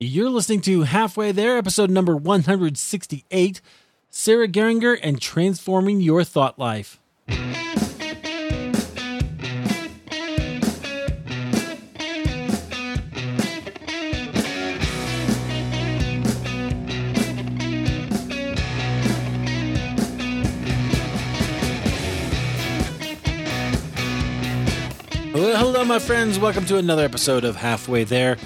You're listening to Halfway There, episode number 168 Sarah Geringer and Transforming Your Thought Life. Well, hello, my friends. Welcome to another episode of Halfway There.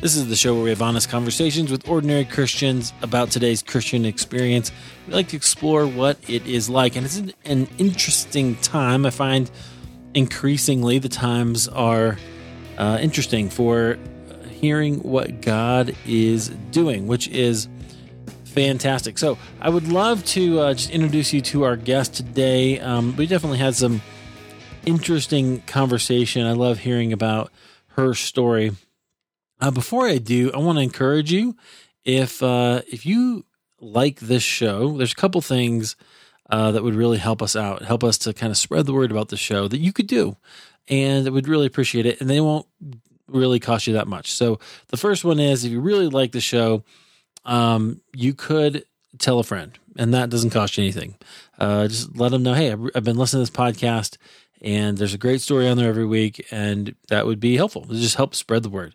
This is the show where we have honest conversations with ordinary Christians about today's Christian experience. We like to explore what it is like, and it's an, interesting time. I find increasingly the times are uh, interesting for hearing what God is doing, which is fantastic. So, I would love to uh, just introduce you to our guest today. Um, we definitely had some interesting conversation. I love hearing about her story. Uh, before I do, I want to encourage you if uh, if you like this show, there's a couple things uh, that would really help us out, help us to kind of spread the word about the show that you could do, and I would really appreciate it. And they won't really cost you that much. So the first one is if you really like the show, um, you could tell a friend, and that doesn't cost you anything. Uh, just let them know, hey, I've, I've been listening to this podcast, and there's a great story on there every week, and that would be helpful. It just helps spread the word.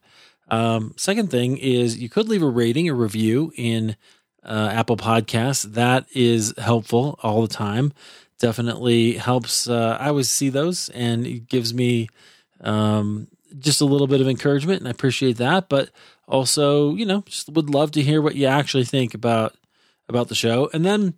Um, second thing is you could leave a rating, a review in uh, Apple Podcasts. That is helpful all the time. Definitely helps. Uh, I always see those, and it gives me um, just a little bit of encouragement, and I appreciate that. But also, you know, just would love to hear what you actually think about about the show. And then,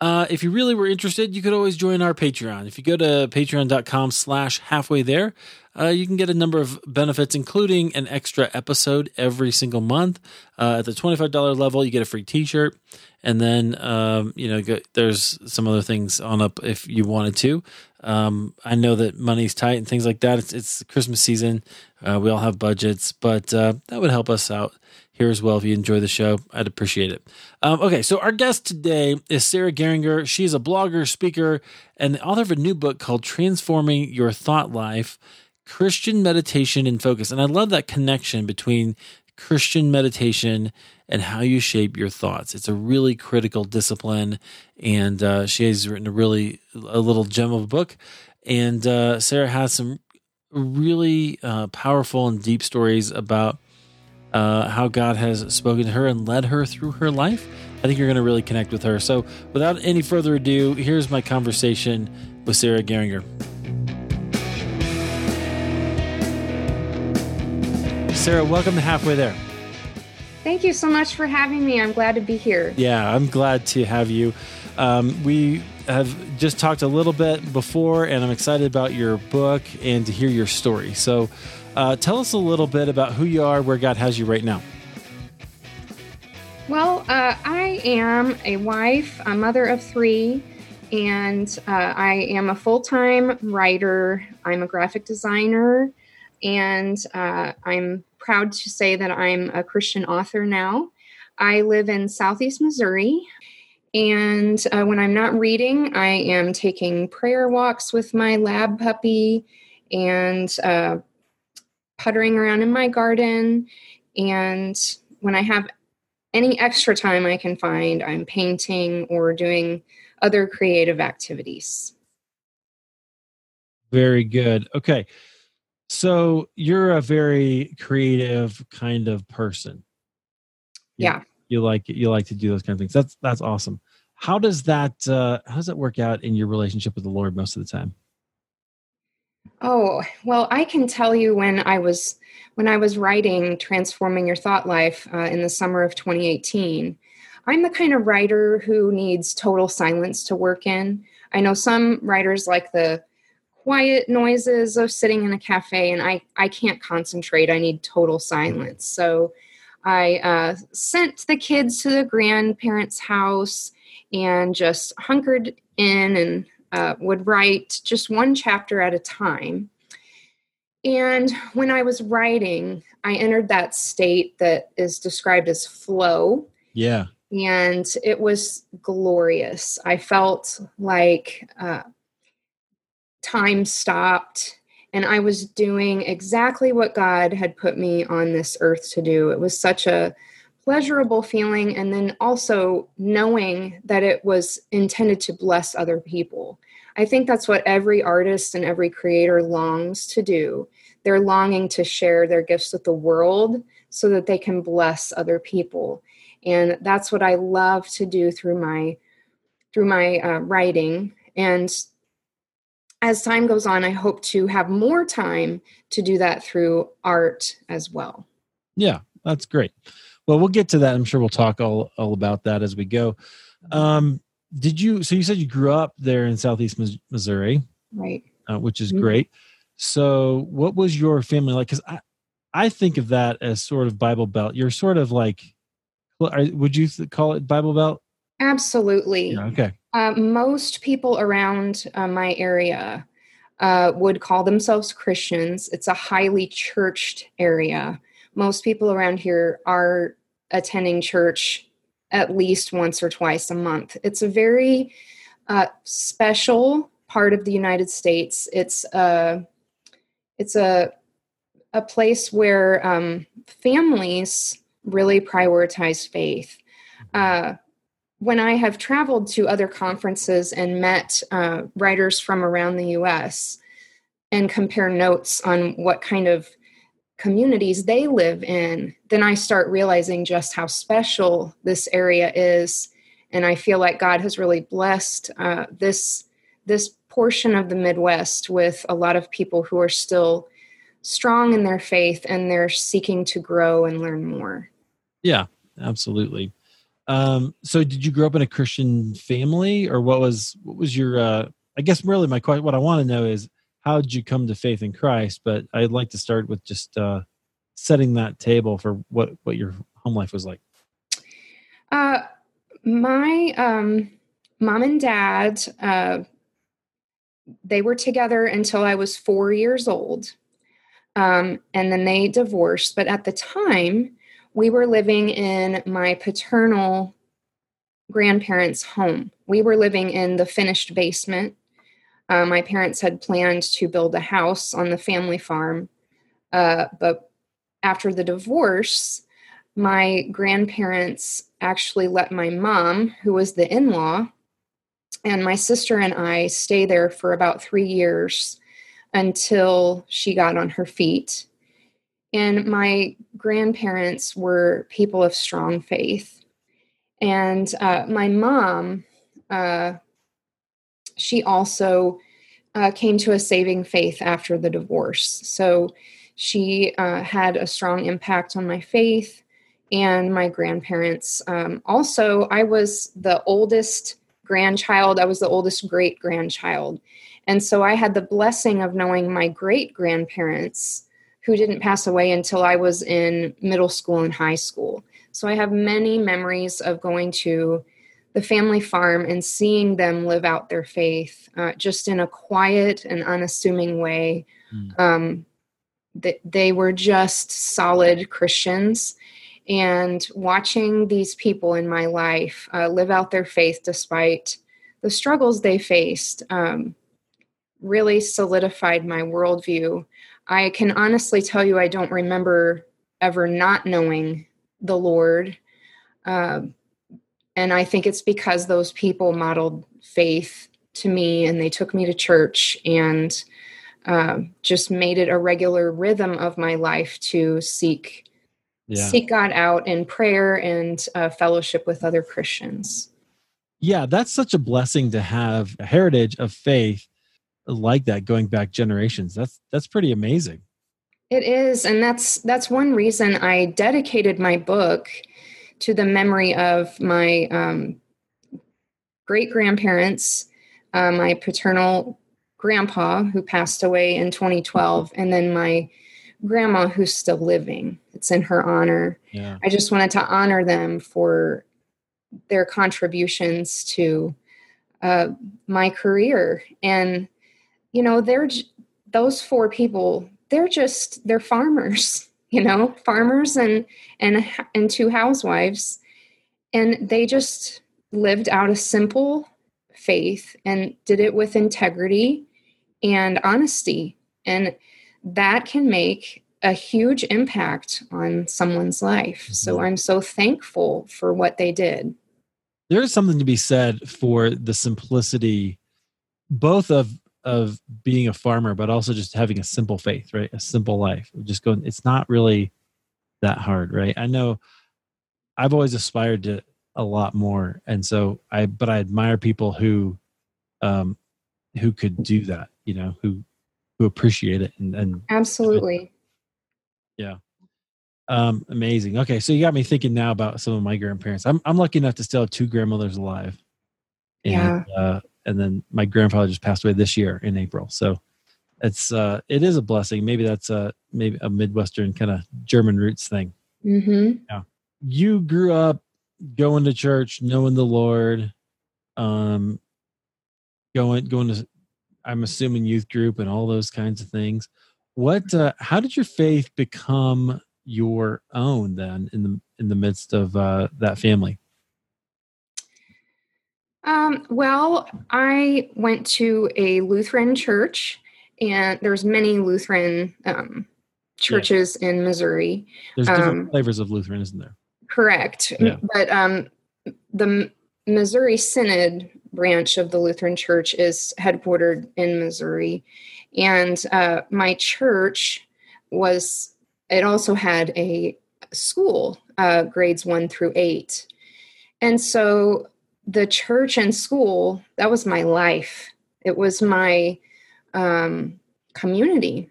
uh, if you really were interested, you could always join our Patreon. If you go to patreon.com slash halfway there, uh, you can get a number of benefits, including an extra episode every single month. Uh, at the $25 level, you get a free t-shirt. And then, um, you know, go, there's some other things on up if you wanted to. Um, I know that money's tight and things like that. It's, it's Christmas season. Uh, we all have budgets, but uh, that would help us out here as well. If you enjoy the show, I'd appreciate it. Um, okay, so our guest today is Sarah Geringer. She's a blogger, speaker, and the author of a new book called Transforming Your Thought Life Christian Meditation in Focus. And I love that connection between Christian meditation and how you shape your thoughts. It's a really critical discipline, and uh, she has written a really a little gem of a book. And uh, Sarah has some really uh, powerful and deep stories about uh, how God has spoken to her and led her through her life. I think you're going to really connect with her. So, without any further ado, here's my conversation with Sarah Geringer. Sarah, welcome to Halfway There. Thank you so much for having me. I'm glad to be here. Yeah, I'm glad to have you. Um, we have just talked a little bit before, and I'm excited about your book and to hear your story. So, uh, tell us a little bit about who you are, where God has you right now. Well, uh, I am a wife, a mother of three, and uh, I am a full time writer. I'm a graphic designer, and uh, I'm proud to say that I'm a Christian author now. I live in Southeast Missouri. And uh, when I'm not reading, I am taking prayer walks with my lab puppy and uh, puttering around in my garden. And when I have any extra time I can find, I'm painting or doing other creative activities. Very good. Okay. So you're a very creative kind of person. You, yeah. You like you like to do those kind of things. That's that's awesome. How does that uh how does that work out in your relationship with the Lord most of the time? Oh, well, I can tell you when I was when I was writing Transforming Your Thought Life uh, in the summer of 2018. I'm the kind of writer who needs total silence to work in. I know some writers like the quiet noises of sitting in a cafe and I, I can't concentrate. I need total silence. So I uh, sent the kids to the grandparents' house and just hunkered in and uh, would write just one chapter at a time. And when I was writing, I entered that state that is described as flow. Yeah. And it was glorious. I felt like uh, time stopped and I was doing exactly what God had put me on this earth to do. It was such a pleasurable feeling, and then also knowing that it was intended to bless other people. I think that's what every artist and every creator longs to do. They're longing to share their gifts with the world so that they can bless other people. And that's what I love to do through my through my uh, writing and as time goes on, I hope to have more time to do that through art as well. Yeah, that's great. Well, we'll get to that. I'm sure we'll talk all, all about that as we go. Um, did you, so you said you grew up there in Southeast Missouri, right? Uh, which is mm-hmm. great. So what was your family like? Cause I, I think of that as sort of Bible Belt. You're sort of like, would you call it Bible Belt? Absolutely. Yeah, okay. Uh, most people around uh, my area uh, would call themselves Christians. It's a highly churched area. Most people around here are attending church at least once or twice a month. It's a very uh, special part of the United States. It's a it's a a place where um, families really prioritize faith. Uh, when I have traveled to other conferences and met uh, writers from around the US and compare notes on what kind of communities they live in, then I start realizing just how special this area is. And I feel like God has really blessed uh, this this portion of the Midwest with a lot of people who are still strong in their faith and they're seeking to grow and learn more. Yeah, absolutely. Um, so did you grow up in a Christian family or what was, what was your, uh, I guess really my question, what I want to know is how did you come to faith in Christ? But I'd like to start with just, uh, setting that table for what, what your home life was like. Uh, my, um, mom and dad, uh, they were together until I was four years old. Um, and then they divorced. But at the time, we were living in my paternal grandparents' home. We were living in the finished basement. Uh, my parents had planned to build a house on the family farm, uh, but after the divorce, my grandparents actually let my mom, who was the in law, and my sister and I stay there for about three years until she got on her feet. And my grandparents were people of strong faith. And uh, my mom, uh, she also uh, came to a saving faith after the divorce. So she uh, had a strong impact on my faith and my grandparents. Um, also, I was the oldest grandchild, I was the oldest great grandchild. And so I had the blessing of knowing my great grandparents who didn't pass away until I was in middle school and high school. So I have many memories of going to the family farm and seeing them live out their faith uh, just in a quiet and unassuming way. Mm. Um, they, they were just solid Christians. And watching these people in my life uh, live out their faith despite the struggles they faced um, really solidified my worldview I can honestly tell you, I don't remember ever not knowing the Lord. Um, and I think it's because those people modeled faith to me and they took me to church and uh, just made it a regular rhythm of my life to seek yeah. seek God out in prayer and uh, fellowship with other Christians. Yeah, that's such a blessing to have a heritage of faith like that going back generations. That's that's pretty amazing. It is, and that's that's one reason I dedicated my book to the memory of my um, great grandparents, uh, my paternal grandpa who passed away in 2012, and then my grandma who's still living. It's in her honor. Yeah. I just wanted to honor them for their contributions to uh, my career and you know they're those four people they're just they're farmers you know farmers and and and two housewives and they just lived out a simple faith and did it with integrity and honesty and that can make a huge impact on someone's life. So I'm so thankful for what they did. There is something to be said for the simplicity both of of being a farmer but also just having a simple faith, right? A simple life. Just going it's not really that hard, right? I know I've always aspired to a lot more and so I but I admire people who um who could do that, you know, who who appreciate it and, and absolutely yeah. Um, amazing. Okay, so you got me thinking now about some of my grandparents. I'm I'm lucky enough to still have two grandmothers alive. And, yeah. Uh, and then my grandfather just passed away this year in April. So it's uh it is a blessing. Maybe that's a maybe a Midwestern kind of German roots thing. Mm-hmm. Yeah. You grew up going to church, knowing the Lord, um, going going to I'm assuming youth group and all those kinds of things what uh, how did your faith become your own then in the in the midst of uh, that family um, well i went to a lutheran church and there's many lutheran um, churches yeah. in missouri there's different um, flavors of lutheran isn't there correct yeah. but um, the missouri synod branch of the lutheran church is headquartered in missouri and uh, my church was, it also had a school, uh, grades one through eight. And so the church and school, that was my life. It was my um, community.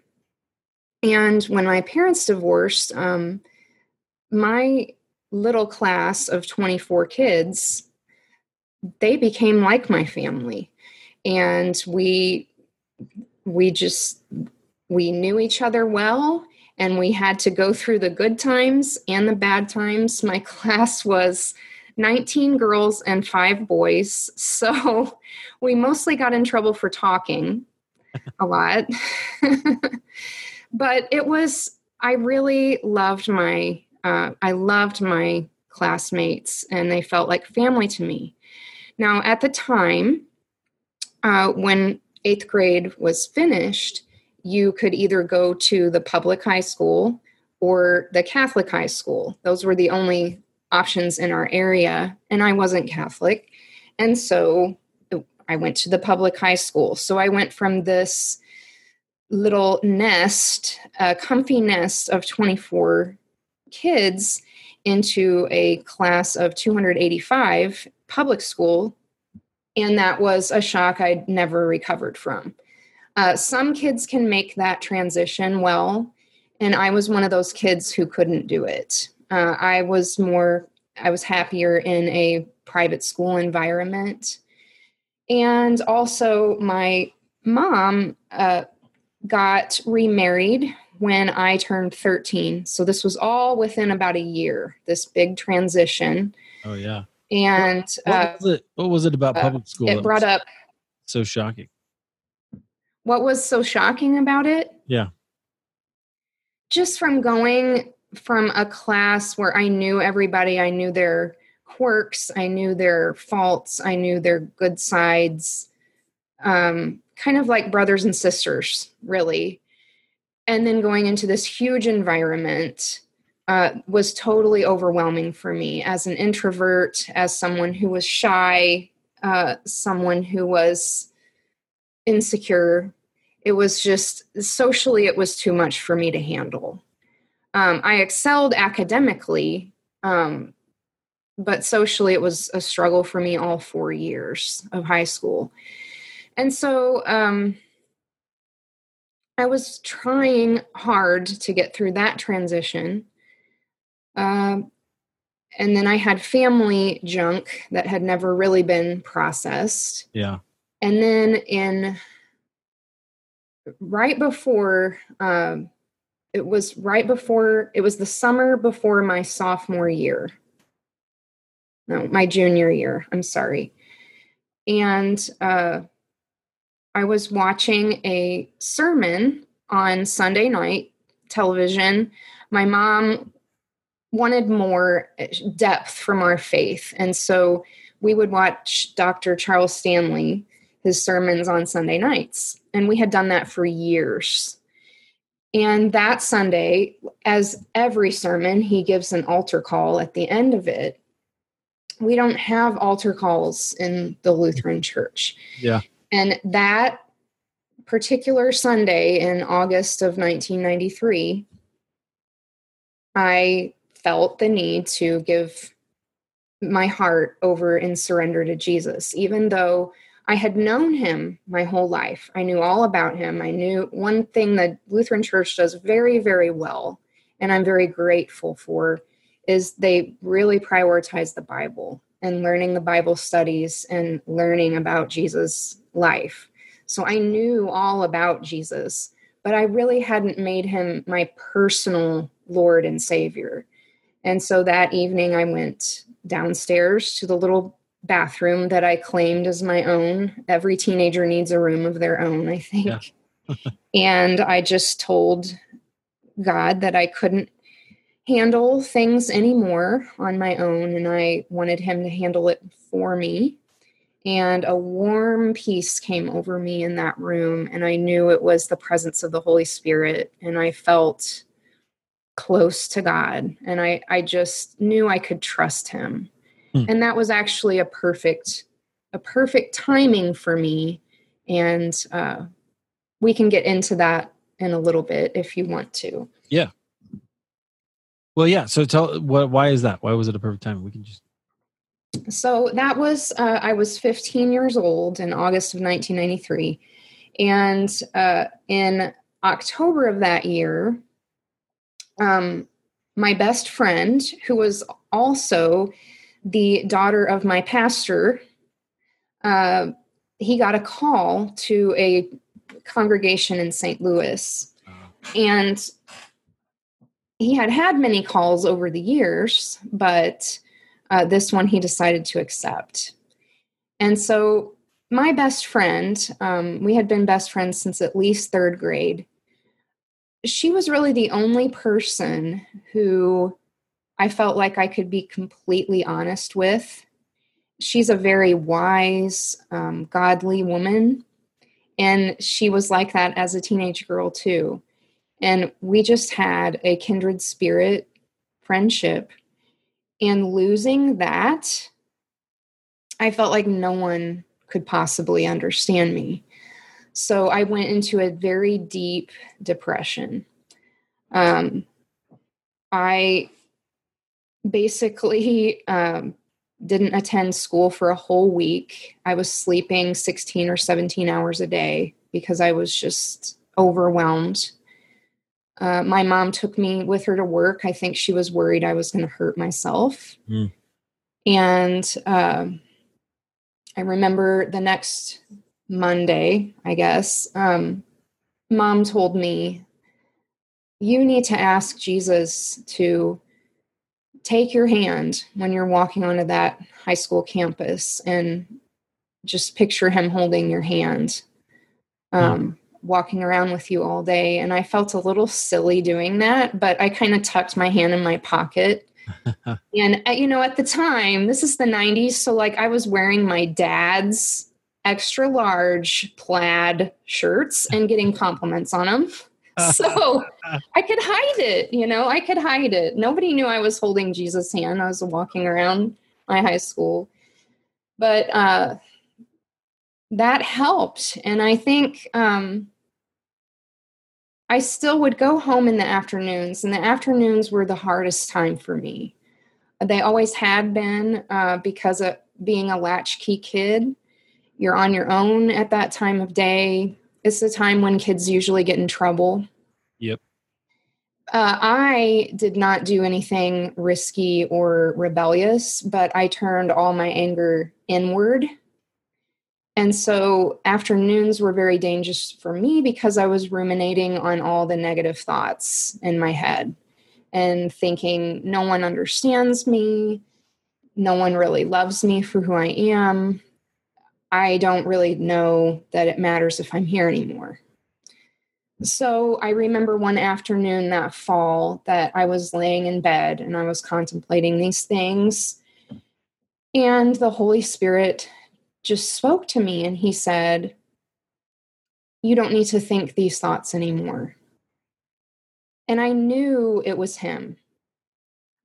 And when my parents divorced, um, my little class of 24 kids, they became like my family. And we we just we knew each other well and we had to go through the good times and the bad times my class was 19 girls and 5 boys so we mostly got in trouble for talking a lot but it was i really loved my uh, i loved my classmates and they felt like family to me now at the time uh, when eighth grade was finished, you could either go to the public high school or the Catholic high school. Those were the only options in our area, and I wasn't Catholic. And so I went to the public high school. So I went from this little nest, a comfy nest of 24 kids, into a class of 285 public school and that was a shock I'd never recovered from. Uh, some kids can make that transition well, and I was one of those kids who couldn't do it. Uh, I was more, I was happier in a private school environment. And also, my mom uh, got remarried when I turned 13. So, this was all within about a year, this big transition. Oh, yeah. And what, uh, was it? What was it about uh, public school? It brought up so shocking. What was so shocking about it? Yeah. Just from going from a class where I knew everybody, I knew their quirks, I knew their faults, I knew their good sides, um, kind of like brothers and sisters, really. And then going into this huge environment uh, was totally overwhelming for me as an introvert, as someone who was shy, uh, someone who was insecure. It was just socially, it was too much for me to handle. Um, I excelled academically, um, but socially, it was a struggle for me all four years of high school. And so, um, I was trying hard to get through that transition. Um, and then I had family junk that had never really been processed. Yeah. And then in right before, um, it was right before, it was the summer before my sophomore year. No, my junior year. I'm sorry. And uh, I was watching a sermon on Sunday night television. My mom wanted more eh, depth from our faith. And so we would watch Dr. Charles Stanley, his sermons on Sunday nights. And we had done that for years. And that Sunday, as every sermon, he gives an altar call at the end of it. We don't have altar calls in the Lutheran church. Yeah. And that particular Sunday in August of 1993, I felt the need to give my heart over and surrender to Jesus, even though I had known him my whole life. I knew all about him. I knew one thing that Lutheran Church does very, very well, and I'm very grateful for, is they really prioritize the Bible and learning the Bible studies and learning about Jesus' life. So I knew all about Jesus, but I really hadn't made him my personal Lord and Savior. And so that evening, I went downstairs to the little bathroom that I claimed as my own. Every teenager needs a room of their own, I think. Yeah. and I just told God that I couldn't handle things anymore on my own, and I wanted Him to handle it for me. And a warm peace came over me in that room, and I knew it was the presence of the Holy Spirit, and I felt close to God and I I just knew I could trust him. Hmm. And that was actually a perfect a perfect timing for me and uh we can get into that in a little bit if you want to. Yeah. Well, yeah. So tell what why is that? Why was it a perfect time? We can just so that was uh, I was 15 years old in August of 1993, and uh, in October of that year, um, my best friend, who was also the daughter of my pastor, uh, he got a call to a congregation in St. Louis. And he had had many calls over the years, but uh, this one he decided to accept. And so, my best friend, um, we had been best friends since at least third grade she was really the only person who I felt like I could be completely honest with. She's a very wise, um, godly woman. And she was like that as a teenage girl, too. And we just had a kindred spirit friendship. And losing that, I felt like no one could possibly understand me. So I went into a very deep depression. Um, I basically um, didn't attend school for a whole week. I was sleeping 16 or 17 hours a day because I was just overwhelmed. Uh, my mom took me with her to work. I think she was worried I was going to hurt myself. Mm. And uh, I remember the next Monday, I guess, um, mom told me, You need to ask Jesus to take your hand when you're walking onto that high school campus and just picture him holding your hand, um, walking around with you all day. And I felt a little silly doing that, but I kind of tucked my hand in my pocket. and, uh, you know, at the time, this is the 90s. So, like, I was wearing my dad's extra large plaid shirts and getting compliments on them. So I could hide it, you know, I could hide it. Nobody knew I was holding Jesus' hand. I was walking around my high school. But uh, that helped. And I think um, I still would go home in the afternoons, and the afternoons were the hardest time for me. They always had been uh, because of being a latchkey kid you're on your own at that time of day. It's the time when kids usually get in trouble. Yep. Uh, I did not do anything risky or rebellious, but I turned all my anger inward. And so afternoons were very dangerous for me because I was ruminating on all the negative thoughts in my head and thinking, no one understands me. No one really loves me for who I am. I don't really know that it matters if I'm here anymore. So I remember one afternoon that fall that I was laying in bed and I was contemplating these things. And the Holy Spirit just spoke to me and he said, You don't need to think these thoughts anymore. And I knew it was him.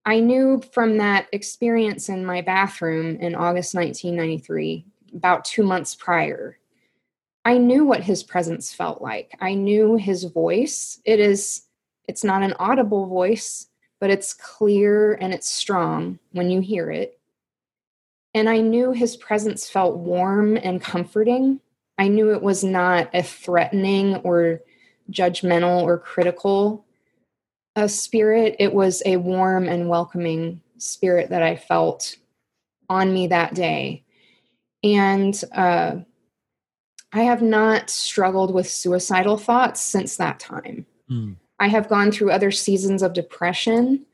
I knew from that experience in my bathroom in August 1993, about two months prior, I knew what his presence felt like. I knew his voice. It is, it's not an audible voice, but it's clear and it's strong when you hear it. And I knew his presence felt warm and comforting. I knew it was not a threatening or judgmental or critical a spirit. It was a warm and welcoming spirit that I felt on me that day. And uh, I have not struggled with suicidal thoughts since that time. Mm. I have gone through other seasons of depression.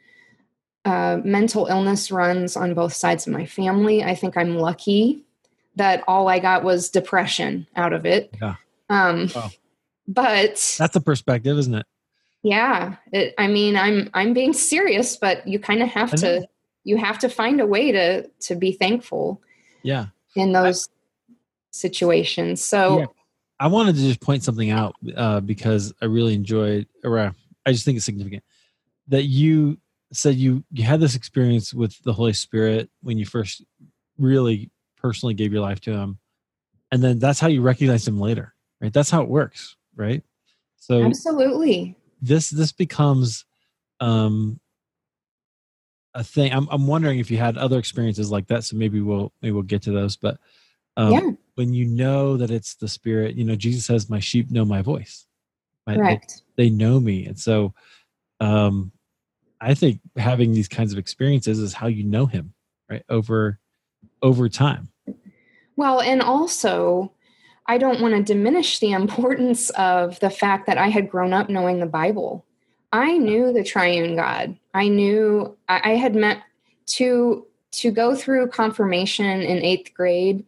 Uh, mental illness runs on both sides of my family. I think I'm lucky that all I got was depression out of it. Yeah. Um, wow. But that's a perspective, isn't it? Yeah. It, I mean, I'm I'm being serious, but you kind of have to you have to find a way to to be thankful. Yeah. In those I, situations. So. Yeah. I wanted to just point something out uh, because I really enjoyed, or uh, I just think it's significant that you said you you had this experience with the Holy Spirit when you first really personally gave your life to Him, and then that's how you recognize Him later, right? That's how it works, right? So absolutely, this this becomes um a thing. I'm I'm wondering if you had other experiences like that. So maybe we'll maybe we'll get to those. But um, yeah. when you know that it's the Spirit, you know, Jesus says, "My sheep know my voice." Right? Correct. They, they know me, and so um I think having these kinds of experiences is how you know him, right? Over over time. Well, and also I don't want to diminish the importance of the fact that I had grown up knowing the Bible. I knew the triune God. I knew I, I had met to to go through confirmation in eighth grade.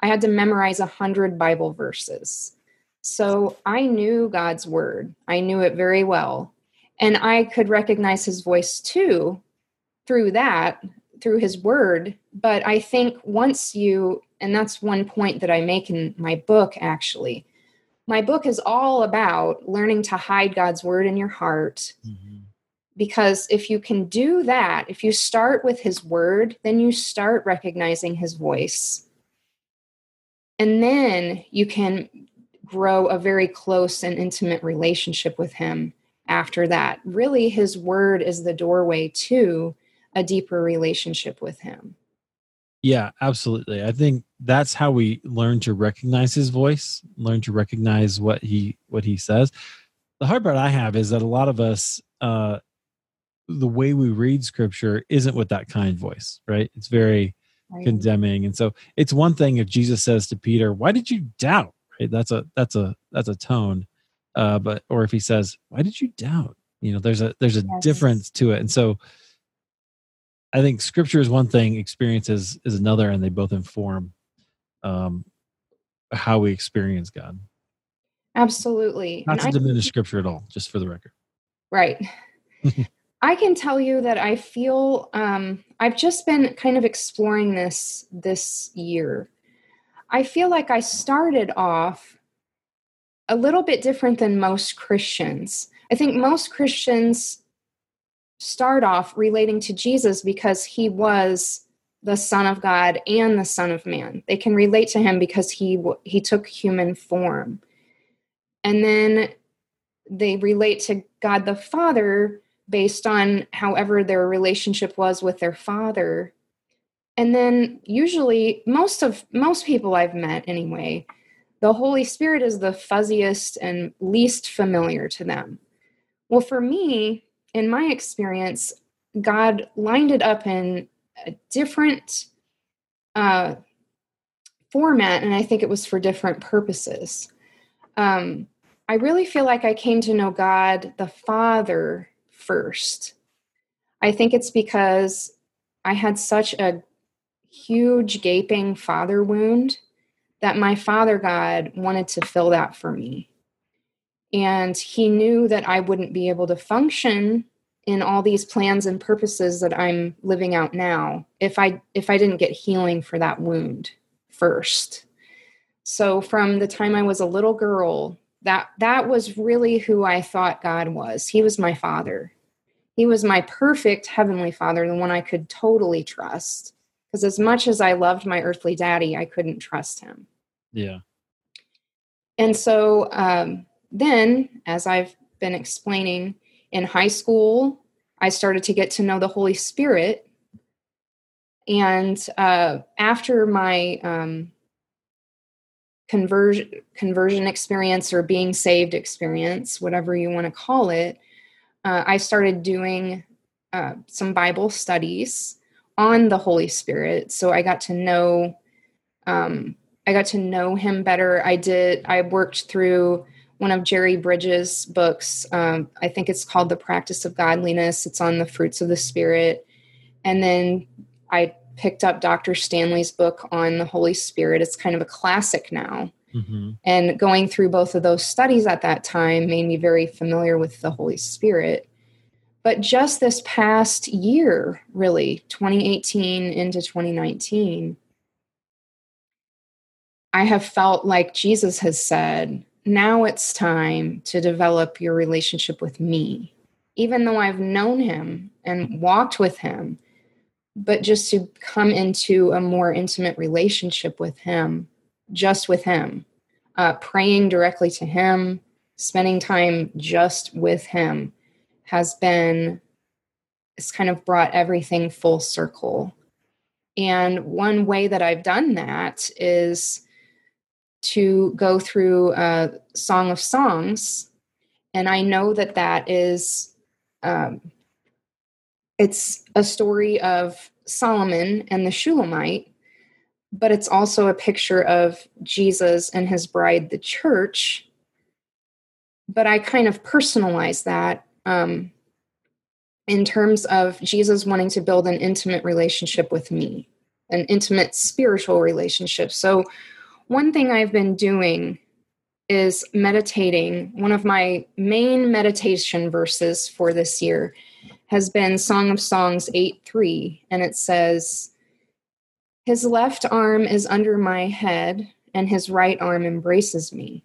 I had to memorize a hundred Bible verses. So I knew God's word. I knew it very well. And I could recognize his voice too through that, through his word. But I think once you, and that's one point that I make in my book actually, my book is all about learning to hide God's word in your heart. Mm-hmm. Because if you can do that, if you start with his word, then you start recognizing his voice. And then you can grow a very close and intimate relationship with him after that. Really, his word is the doorway to a deeper relationship with him. Yeah, absolutely. I think that's how we learn to recognize his voice, learn to recognize what he what he says. The hard part I have is that a lot of us uh the way we read scripture isn't with that kind voice, right? It's very right. condemning. And so it's one thing if Jesus says to Peter, "Why did you doubt?" Right? That's a that's a that's a tone uh, but or if he says, "Why did you doubt?" You know, there's a there's a yes. difference to it, and so I think Scripture is one thing, experience is, is another, and they both inform um, how we experience God. Absolutely, not and to I, diminish Scripture at all, just for the record. Right. I can tell you that I feel um, I've just been kind of exploring this this year. I feel like I started off a little bit different than most Christians. I think most Christians start off relating to Jesus because he was the son of God and the son of man. They can relate to him because he he took human form. And then they relate to God the Father based on however their relationship was with their father. And then usually most of most people I've met anyway, the Holy Spirit is the fuzziest and least familiar to them. Well, for me, in my experience, God lined it up in a different uh, format, and I think it was for different purposes. Um, I really feel like I came to know God the Father first. I think it's because I had such a huge gaping father wound that my father God wanted to fill that for me. And he knew that I wouldn't be able to function in all these plans and purposes that I'm living out now if I if I didn't get healing for that wound first. So from the time I was a little girl that that was really who I thought God was. He was my father. He was my perfect heavenly father, the one I could totally trust. Because as much as I loved my earthly daddy, I couldn't trust him. Yeah. And so um, then, as I've been explaining, in high school, I started to get to know the Holy Spirit. And uh, after my um, conversion conversion experience or being saved experience, whatever you want to call it, uh, I started doing uh, some Bible studies on the Holy Spirit. So I got to know, um, I got to know Him better. I did. I worked through one of Jerry Bridges' books. Um, I think it's called The Practice of Godliness. It's on the fruits of the Spirit. And then I picked up Dr. Stanley's book on the Holy Spirit. It's kind of a classic now. Mm-hmm. And going through both of those studies at that time made me very familiar with the Holy Spirit. But just this past year, really, 2018 into 2019, I have felt like Jesus has said, now it's time to develop your relationship with me. Even though I've known him and walked with him, but just to come into a more intimate relationship with him, just with him, uh, praying directly to him, spending time just with him has been, it's kind of brought everything full circle. And one way that I've done that is to go through a Song of Songs, and I know that that is um, it's a story of Solomon and the Shulamite, but it's also a picture of Jesus and his bride, the church. But I kind of personalize that um, in terms of Jesus wanting to build an intimate relationship with me, an intimate spiritual relationship. So one thing I've been doing is meditating. One of my main meditation verses for this year has been Song of Songs 8 3, and it says, His left arm is under my head, and his right arm embraces me.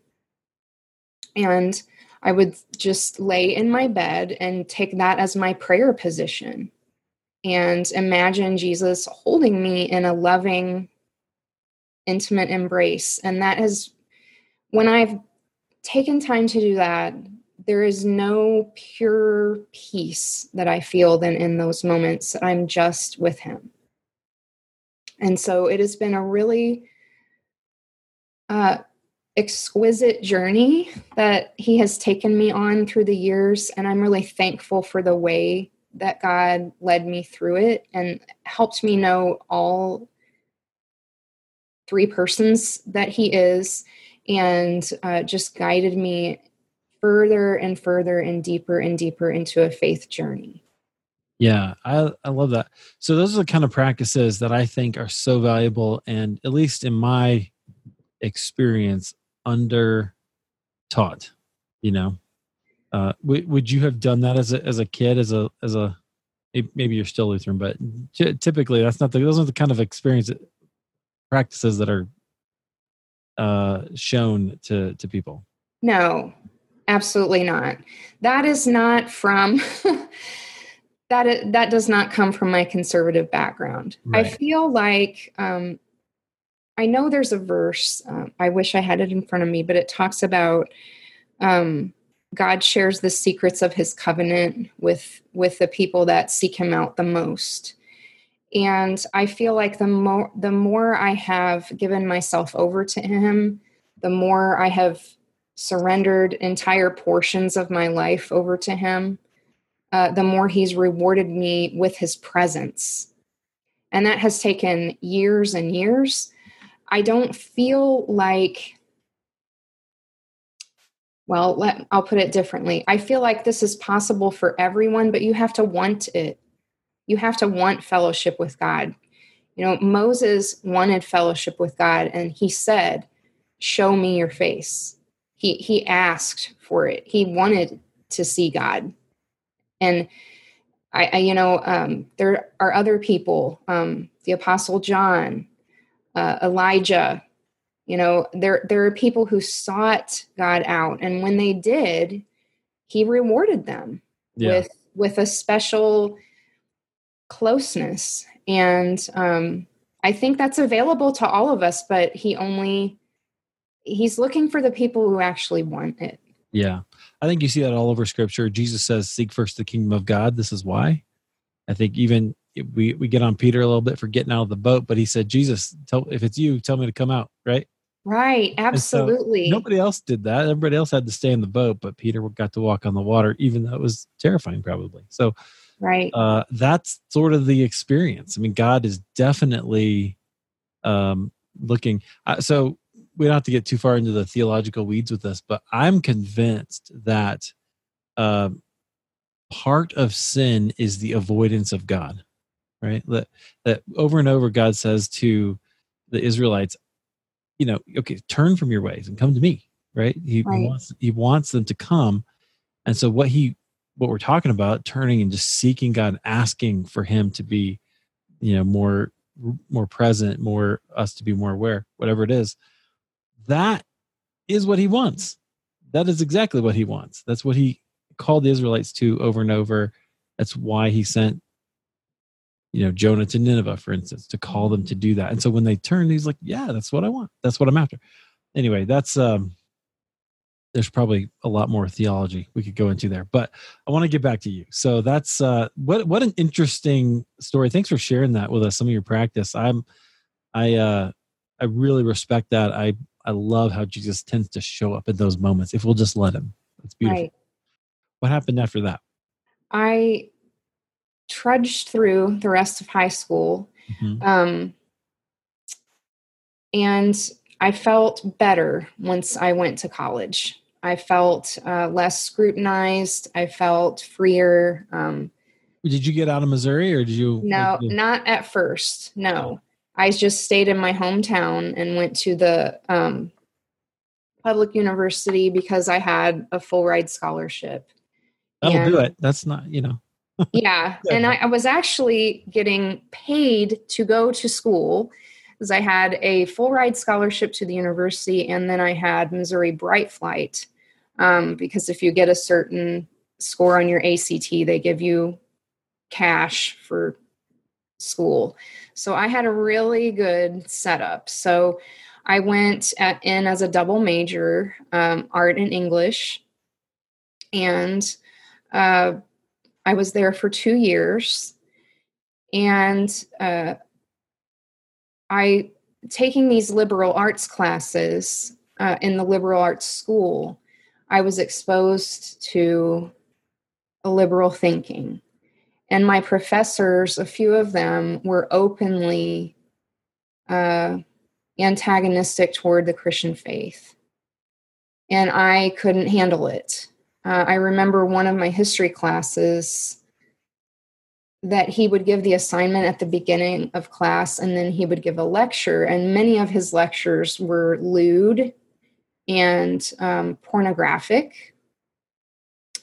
And I would just lay in my bed and take that as my prayer position and imagine Jesus holding me in a loving, intimate embrace. And that is when I've taken time to do that, there is no pure peace that I feel than in those moments. I'm just with Him. And so it has been a really uh, exquisite journey that He has taken me on through the years. And I'm really thankful for the way that God led me through it and helped me know all three persons that he is and uh, just guided me further and further and deeper and deeper into a faith journey. Yeah, I, I love that. So, those are the kind of practices that I think are so valuable and, at least in my experience, under taught. You know, uh, w- would you have done that as a as a kid, as a as a maybe you're still Lutheran, but typically that's not the those are the kind of experience practices that are uh, shown to to people. No, absolutely not. That is not from. that that does not come from my conservative background. Right. I feel like um, I know there's a verse. Uh, I wish I had it in front of me, but it talks about um, God shares the secrets of His covenant with with the people that seek Him out the most and i feel like the more the more i have given myself over to him the more i have surrendered entire portions of my life over to him uh, the more he's rewarded me with his presence and that has taken years and years i don't feel like well let, i'll put it differently i feel like this is possible for everyone but you have to want it you have to want fellowship with God. You know, Moses wanted fellowship with God and he said, "Show me your face." He he asked for it. He wanted to see God. And I, I you know, um, there are other people, um, the apostle John, uh, Elijah, You know, there there are people who sought God out, and when they did, He rewarded them yeah. with with a special closeness. And um, I think that's available to all of us, but He only He's looking for the people who actually want it. Yeah. I think you see that all over scripture. Jesus says, Seek first the kingdom of God. This is why. I think even we, we get on Peter a little bit for getting out of the boat, but he said, Jesus, tell, if it's you, tell me to come out, right? Right, absolutely. So nobody else did that. Everybody else had to stay in the boat, but Peter got to walk on the water, even though it was terrifying, probably. So, right, uh, that's sort of the experience. I mean, God is definitely um, looking. Uh, so we don't have to get too far into the theological weeds with this, but I'm convinced that uh, part of sin is the avoidance of God. Right, that that over and over God says to the Israelites, you know, okay, turn from your ways and come to me, right? He, right. he wants he wants them to come. And so what he what we're talking about, turning and just seeking God, and asking for him to be, you know, more more present, more us to be more aware, whatever it is, that is what he wants. That is exactly what he wants. That's what he called the Israelites to over and over. That's why he sent you know jonah to nineveh for instance to call them to do that. And so when they turn he's like yeah that's what i want. That's what i'm after. Anyway that's um there's probably a lot more theology we could go into there but i want to get back to you. So that's uh what what an interesting story. Thanks for sharing that with us some of your practice. I'm i uh i really respect that. I i love how jesus tends to show up in those moments if we'll just let him it's beautiful right. what happened after that i trudged through the rest of high school. Mm-hmm. Um, and I felt better once I went to college. I felt uh, less scrutinized. I felt freer. Um, did you get out of Missouri or did you? No, did you... not at first. No. I just stayed in my hometown and went to the um, public university because I had a full ride scholarship. That'll and, do it. That's not, you know yeah. And I, I, was actually getting paid to go to school because I had a full ride scholarship to the university and then I had Missouri Bright Flight. Um, because if you get a certain score on your ACT, they give you cash for school. So I had a really good setup. So I went at, in as a double major, um, art and English. And uh, I was there for two years, and uh, I taking these liberal arts classes uh, in the liberal arts school. I was exposed to a liberal thinking, and my professors, a few of them, were openly uh, antagonistic toward the Christian faith, and I couldn't handle it. Uh, I remember one of my history classes that he would give the assignment at the beginning of class and then he would give a lecture, and many of his lectures were lewd and um, pornographic.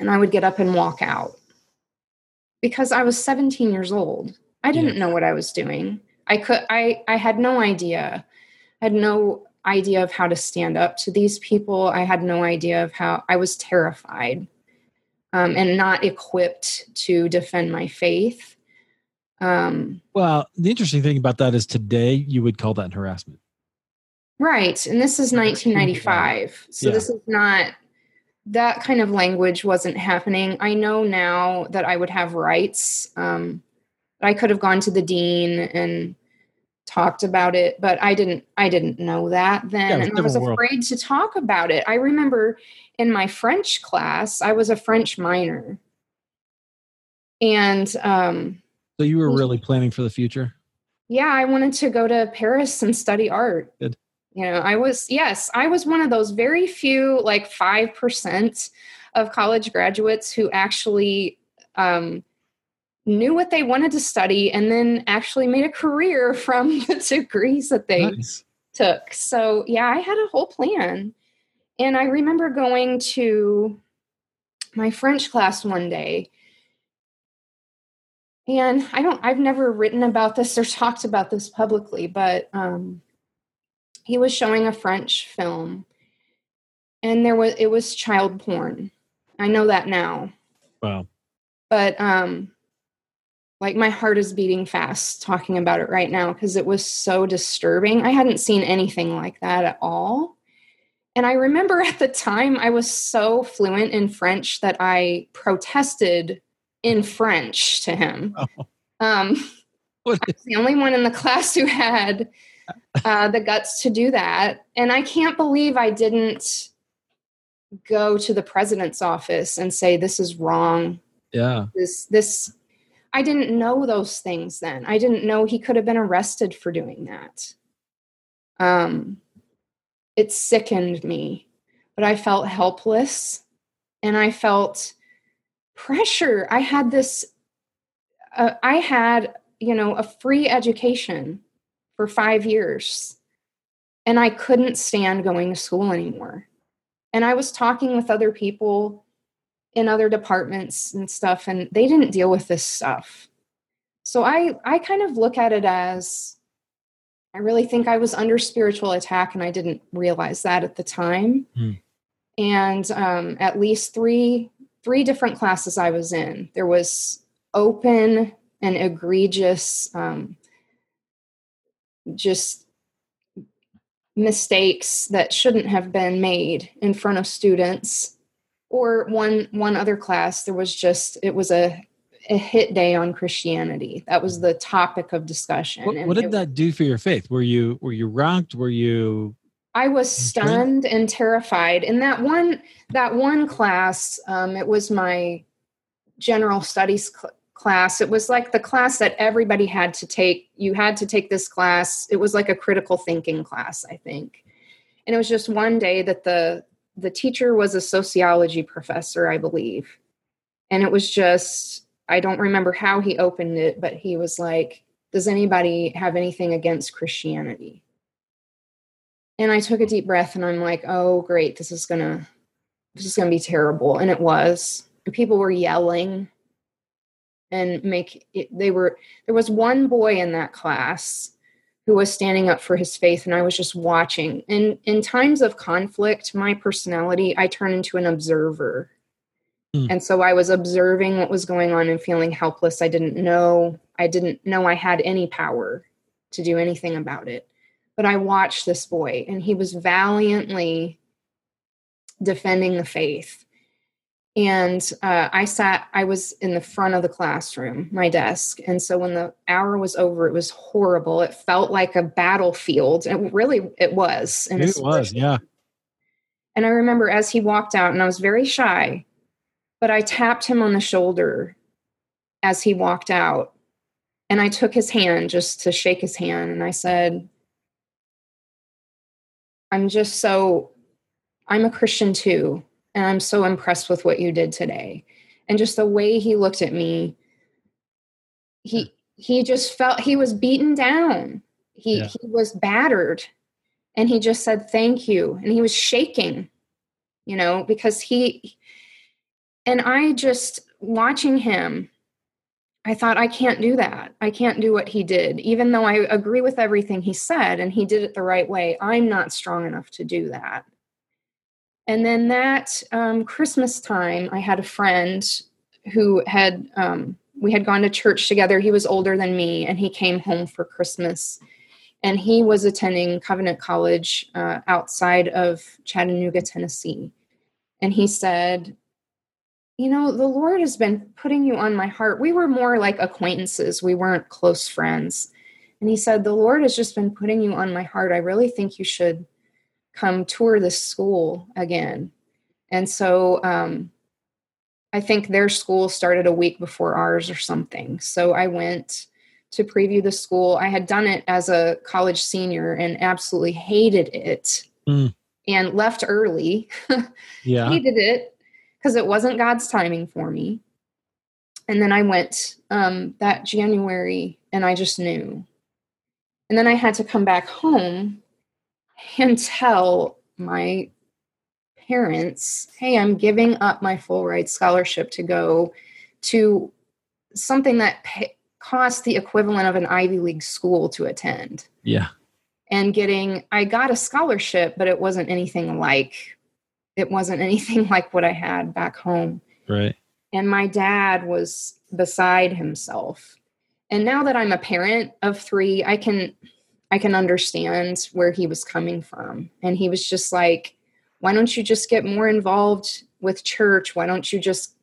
And I would get up and walk out because I was 17 years old. I didn't know what I was doing. I could I I had no idea. I had no idea of how to stand up to these people. I had no idea of how I was terrified um, and not equipped to defend my faith. Um, well, the interesting thing about that is today you would call that harassment. Right. And this is 1995. So yeah. this is not that kind of language wasn't happening. I know now that I would have rights. Um, I could have gone to the dean and talked about it but i didn't i didn't know that then yeah, and i was afraid world. to talk about it i remember in my french class i was a french minor and um so you were really planning for the future yeah i wanted to go to paris and study art Good. You know i was yes i was one of those very few like 5% of college graduates who actually um knew what they wanted to study and then actually made a career from the degrees that they nice. took. So, yeah, I had a whole plan. And I remember going to my French class one day. And I don't, I've never written about this or talked about this publicly, but um, he was showing a French film and there was it was child porn. I know that now. Wow. But um like my heart is beating fast talking about it right now because it was so disturbing. I hadn't seen anything like that at all. And I remember at the time I was so fluent in French that I protested in French to him. Oh. Um, I was the only one in the class who had uh, the guts to do that. And I can't believe I didn't go to the president's office and say, this is wrong. Yeah. This, this, I didn't know those things then. I didn't know he could have been arrested for doing that. Um, it sickened me, but I felt helpless and I felt pressure. I had this, uh, I had, you know, a free education for five years and I couldn't stand going to school anymore. And I was talking with other people in other departments and stuff, and they didn't deal with this stuff. So I, I kind of look at it as I really think I was under spiritual attack, and I didn't realize that at the time. Mm. And um, at least three three different classes I was in, there was open and egregious, um, just mistakes that shouldn't have been made in front of students. Or one one other class, there was just it was a a hit day on Christianity. That was the topic of discussion. What, what did that do for your faith? Were you were you rocked? Were you? I was stunned and terrified. In that one that one class, um, it was my general studies cl- class. It was like the class that everybody had to take. You had to take this class. It was like a critical thinking class, I think. And it was just one day that the the teacher was a sociology professor, I believe. And it was just I don't remember how he opened it, but he was like, Does anybody have anything against Christianity? And I took a deep breath and I'm like, Oh, great, this is gonna this is gonna be terrible. And it was. People were yelling and make it, they were there was one boy in that class who was standing up for his faith and I was just watching. And in times of conflict, my personality, I turn into an observer Mm. And so I was observing what was going on and feeling helpless. I didn't know, I didn't know I had any power to do anything about it. But I watched this boy and he was valiantly defending the faith. And uh, I sat, I was in the front of the classroom, my desk. And so when the hour was over, it was horrible. It felt like a battlefield. And really, it was. And it was, yeah. And I remember as he walked out, and I was very shy, but I tapped him on the shoulder as he walked out. And I took his hand just to shake his hand. And I said, I'm just so, I'm a Christian too. And I'm so impressed with what you did today. And just the way he looked at me, he, he just felt he was beaten down. He, yeah. he was battered. And he just said, thank you. And he was shaking, you know, because he, and I just watching him, I thought, I can't do that. I can't do what he did. Even though I agree with everything he said and he did it the right way, I'm not strong enough to do that. And then that um, Christmas time, I had a friend who had, um, we had gone to church together. He was older than me and he came home for Christmas. And he was attending Covenant College uh, outside of Chattanooga, Tennessee. And he said, you know, the Lord has been putting you on my heart. We were more like acquaintances, we weren't close friends. And he said, The Lord has just been putting you on my heart. I really think you should come tour the school again. And so um, I think their school started a week before ours or something. So I went to preview the school. I had done it as a college senior and absolutely hated it mm. and left early. yeah. hated it because it wasn't God's timing for me. And then I went um, that January and I just knew. And then I had to come back home and tell my parents, hey, I'm giving up my full ride scholarship to go to something that pay- cost the equivalent of an Ivy League school to attend. Yeah. and getting I got a scholarship, but it wasn't anything like it wasn't anything like what I had back home. Right. And my dad was beside himself. And now that I'm a parent of 3, I can I can understand where he was coming from. And he was just like, why don't you just get more involved with church? Why don't you just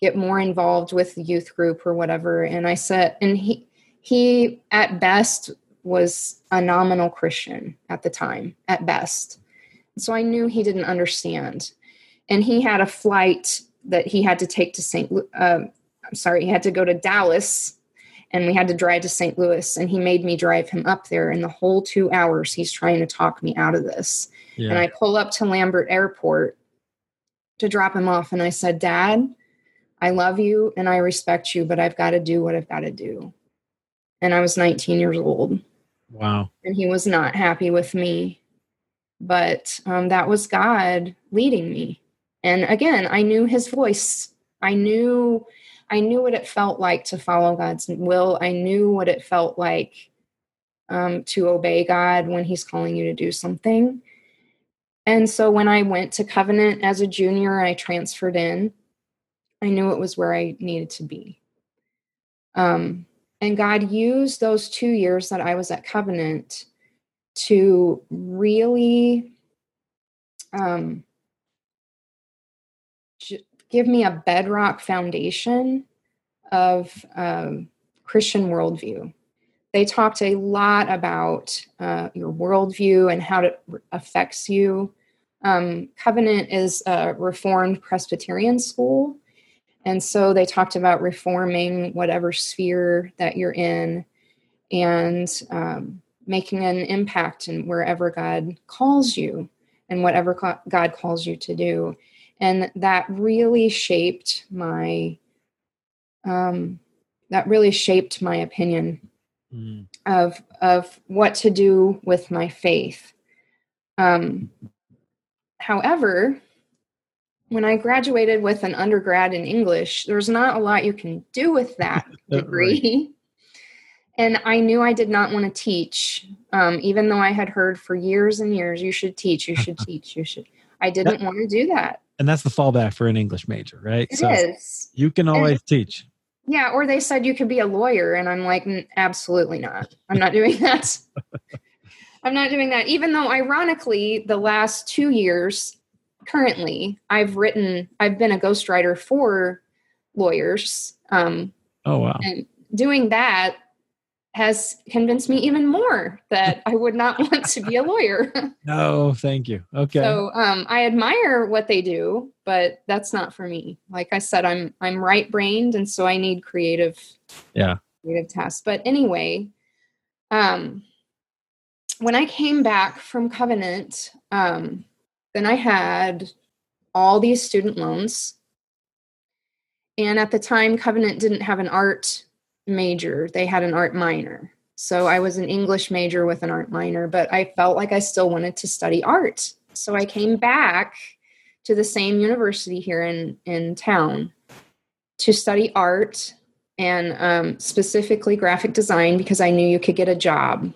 get more involved with the youth group or whatever? And I said, and he, he at best was a nominal Christian at the time, at best. So I knew he didn't understand. And he had a flight that he had to take to St. Uh, I'm sorry, he had to go to Dallas and we had to drive to St. Louis and he made me drive him up there and the whole 2 hours he's trying to talk me out of this. Yeah. And I pull up to Lambert Airport to drop him off and I said, "Dad, I love you and I respect you, but I've got to do what I've got to do." And I was 19 years old. Wow. And he was not happy with me. But um, that was God leading me. And again, I knew his voice. I knew I knew what it felt like to follow God's will. I knew what it felt like um, to obey God when He's calling you to do something. And so when I went to Covenant as a junior, I transferred in. I knew it was where I needed to be. Um, and God used those two years that I was at Covenant to really um, give me a bedrock foundation of um, Christian worldview. They talked a lot about uh, your worldview and how it affects you. Um, Covenant is a Reformed Presbyterian school. And so they talked about reforming whatever sphere that you're in and um, making an impact in wherever God calls you and whatever God calls you to do. And that really shaped my um, that really shaped my opinion mm. of of what to do with my faith. Um, however, when I graduated with an undergrad in English, there's not a lot you can do with that degree. and I knew I did not want to teach, um, even though I had heard for years and years, you should teach, you should teach, you should. I didn't want to do that. And that's the fallback for an English major, right? It so is. You can always and, teach. Yeah, or they said you could be a lawyer, and I'm like, absolutely not. I'm not doing that. I'm not doing that. Even though, ironically, the last two years, currently, I've written, I've been a ghostwriter for lawyers. Um, oh, wow. And doing that has convinced me even more that I would not want to be a lawyer. no, thank you. Okay. So um, I admire what they do, but that's not for me. Like I said, I'm I'm right brained, and so I need creative. Yeah. Creative tasks. But anyway, um, when I came back from Covenant, um, then I had all these student loans. And at the time, Covenant didn't have an art major, they had an art minor. So I was an English major with an art minor, but I felt like I still wanted to study art. So I came back to the same university here in, in town to study art and um, specifically graphic design because I knew you could get a job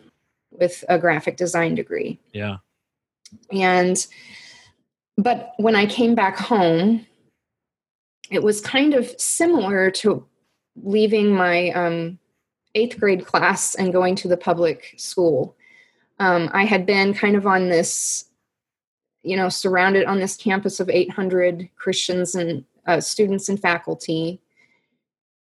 with a graphic design degree. Yeah. And but when I came back home, it was kind of similar to leaving my um, eighth grade class and going to the public school. Um, I had been kind of on this, you know, surrounded on this campus of 800 Christians and uh, students and faculty.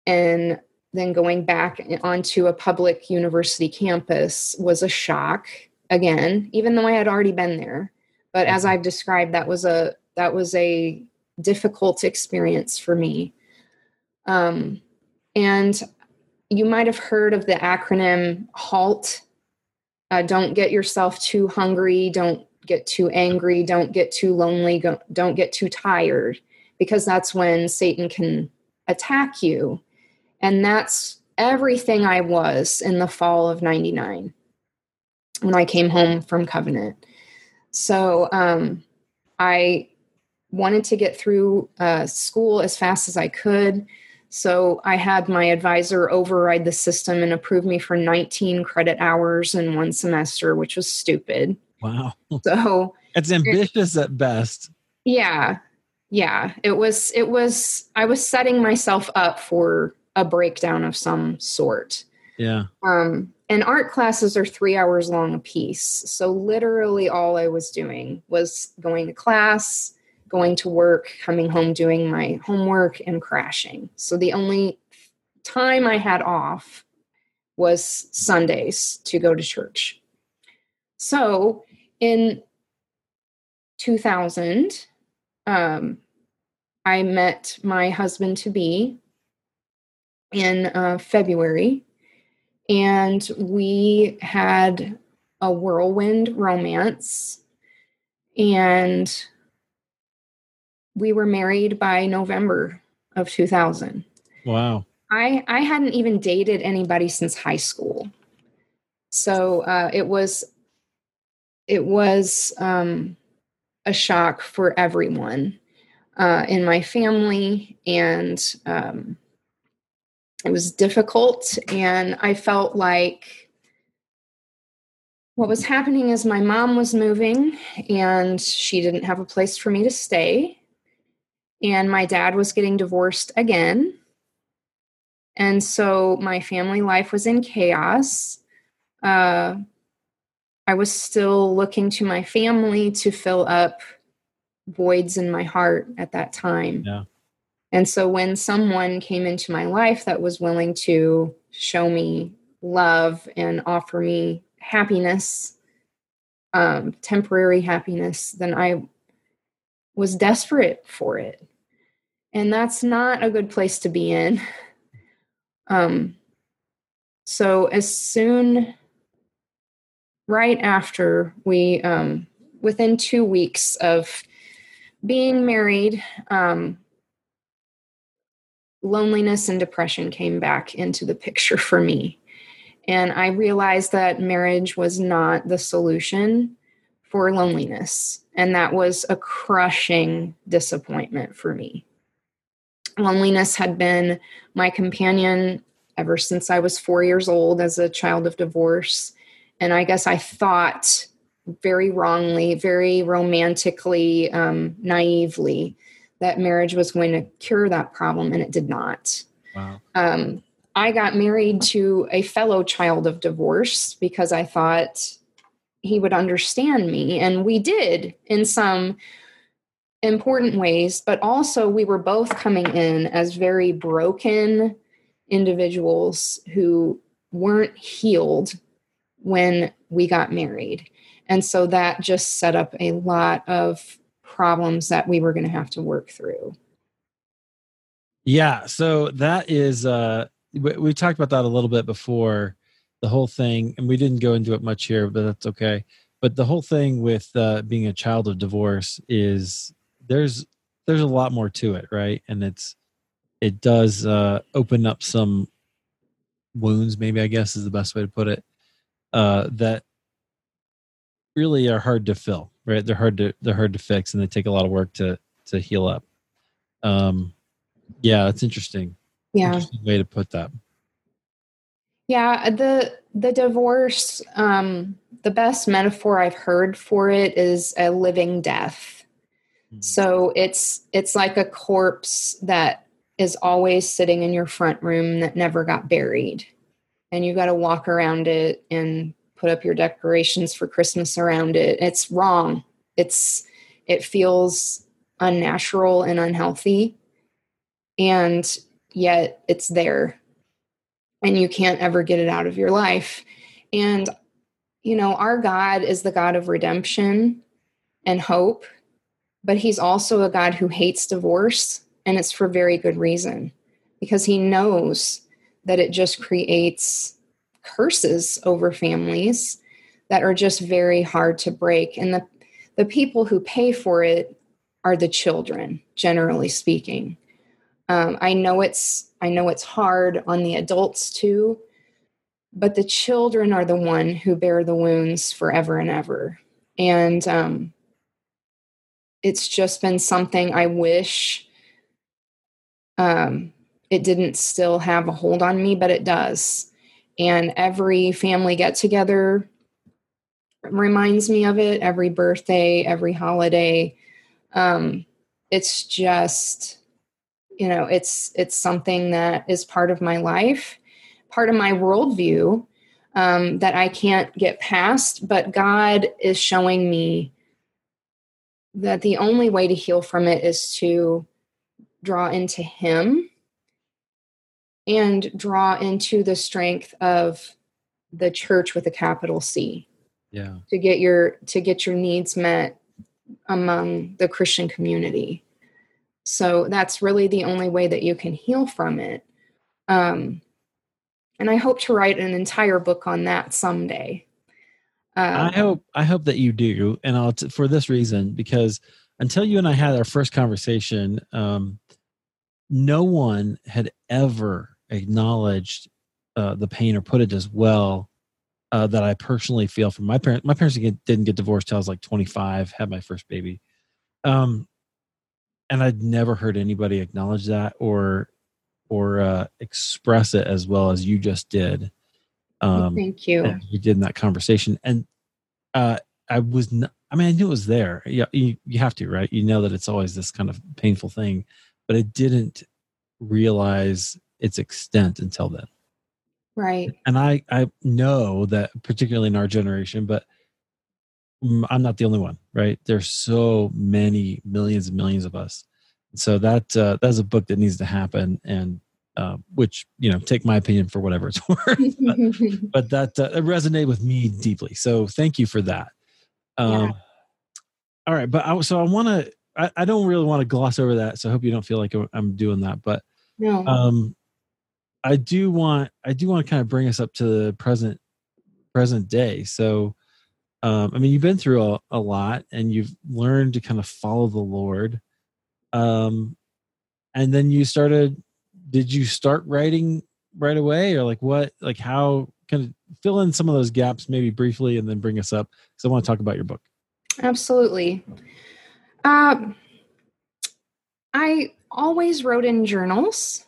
And then going back onto a public university campus was a shock again, even though I had already been there. But as mm-hmm. I've described, that was a that was a difficult experience for me. Um, and you might have heard of the acronym HALT. Uh, don't get yourself too hungry. Don't get too angry. Don't get too lonely. Go, don't get too tired, because that's when Satan can attack you. And that's everything I was in the fall of 99 when I came home from Covenant. So um, I wanted to get through uh, school as fast as I could. So I had my advisor override the system and approve me for 19 credit hours in one semester, which was stupid. Wow. So it's ambitious it, at best. Yeah. Yeah. It was, it was, I was setting myself up for a breakdown of some sort. Yeah. Um, and art classes are three hours long a piece. So literally all I was doing was going to class, going to work, coming home, doing my homework, and crashing. So the only time I had off was Sundays to go to church. So in 2000, um, I met my husband to be in uh, February, and we had a whirlwind romance. And we were married by November of 2000. Wow. I, I hadn't even dated anybody since high school. So uh, it was it was um, a shock for everyone uh, in my family, and um, it was difficult. And I felt like what was happening is my mom was moving, and she didn't have a place for me to stay and my dad was getting divorced again. And so my family life was in chaos. Uh, I was still looking to my family to fill up voids in my heart at that time. Yeah. And so when someone came into my life that was willing to show me love and offer me happiness, um, temporary happiness, then I was desperate for it. And that's not a good place to be in. Um, so, as soon, right after we, um, within two weeks of being married, um, loneliness and depression came back into the picture for me. And I realized that marriage was not the solution for loneliness. And that was a crushing disappointment for me. Loneliness had been my companion ever since I was four years old as a child of divorce. And I guess I thought very wrongly, very romantically, um, naively, that marriage was going to cure that problem, and it did not. Wow. Um, I got married to a fellow child of divorce because I thought he would understand me. And we did in some important ways, but also we were both coming in as very broken individuals who weren't healed when we got married. And so that just set up a lot of problems that we were going to have to work through. Yeah. So that is, uh, we, we talked about that a little bit before the whole thing, and we didn't go into it much here, but that's okay. But the whole thing with uh, being a child of divorce is there's there's a lot more to it, right? And it's it does uh, open up some wounds, maybe I guess is the best way to put it, uh, that really are hard to fill, right? They're hard to they're hard to fix, and they take a lot of work to to heal up. Um, yeah, that's interesting. Yeah, interesting way to put that. Yeah, the the divorce, um, the best metaphor I've heard for it is a living death. Mm-hmm. So it's it's like a corpse that is always sitting in your front room that never got buried. And you got to walk around it and put up your decorations for Christmas around it. It's wrong. It's it feels unnatural and unhealthy. And yet it's there and you can't ever get it out of your life. And, you know, our God is the God of redemption and hope, but He's also a God who hates divorce, and it's for very good reason because He knows that it just creates curses over families that are just very hard to break. And the, the people who pay for it are the children, generally speaking. Um, I know it's I know it's hard on the adults too, but the children are the one who bear the wounds forever and ever. And um, it's just been something I wish um, it didn't still have a hold on me, but it does. And every family get together reminds me of it, every birthday, every holiday. Um, it's just, you know, it's it's something that is part of my life, part of my worldview um, that I can't get past. But God is showing me that the only way to heal from it is to draw into Him and draw into the strength of the church with a capital C. Yeah. To get your to get your needs met among the Christian community. So that's really the only way that you can heal from it. Um, and I hope to write an entire book on that someday. Um, I hope I hope that you do, and I'll t- for this reason because until you and I had our first conversation, um, no one had ever acknowledged uh, the pain or put it as well uh, that I personally feel from my parents. My parents didn't get divorced till I was like 25, had my first baby. Um, and I'd never heard anybody acknowledge that or or uh, express it as well as you just did. Um, Thank you. You did in that conversation, and uh, I was. Not, I mean, I knew it was there. Yeah, you, you have to, right? You know that it's always this kind of painful thing, but I didn't realize its extent until then. Right. And I I know that particularly in our generation, but I'm not the only one, right? There's so many millions and millions of us. So that uh, that's a book that needs to happen, and uh, which you know, take my opinion for whatever it's worth. but, but, that uh, resonated with me deeply. So thank you for that. Um, yeah. All right, but I, so I want to. I, I, don't really want to gloss over that. So I hope you don't feel like I'm doing that. But no. um, I do want I do want to kind of bring us up to the present present day. So um, I mean you've been through a, a lot and you've learned to kind of follow the Lord. Um and then you started did you start writing right away or like what like how kind of fill in some of those gaps maybe briefly and then bring us up because I want to talk about your book. Absolutely. Um I always wrote in journals.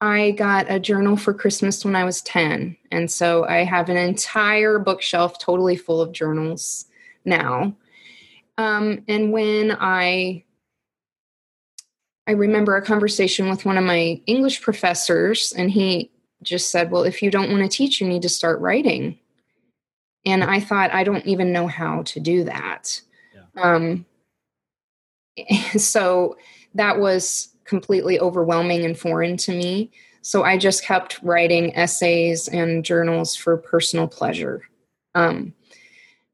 I got a journal for Christmas when I was 10. And so I have an entire bookshelf totally full of journals now. Um, and when I I remember a conversation with one of my English professors, and he just said, Well, if you don't want to teach, you need to start writing. And I thought, I don't even know how to do that. Yeah. Um, so that was completely overwhelming and foreign to me. So I just kept writing essays and journals for personal pleasure. Um,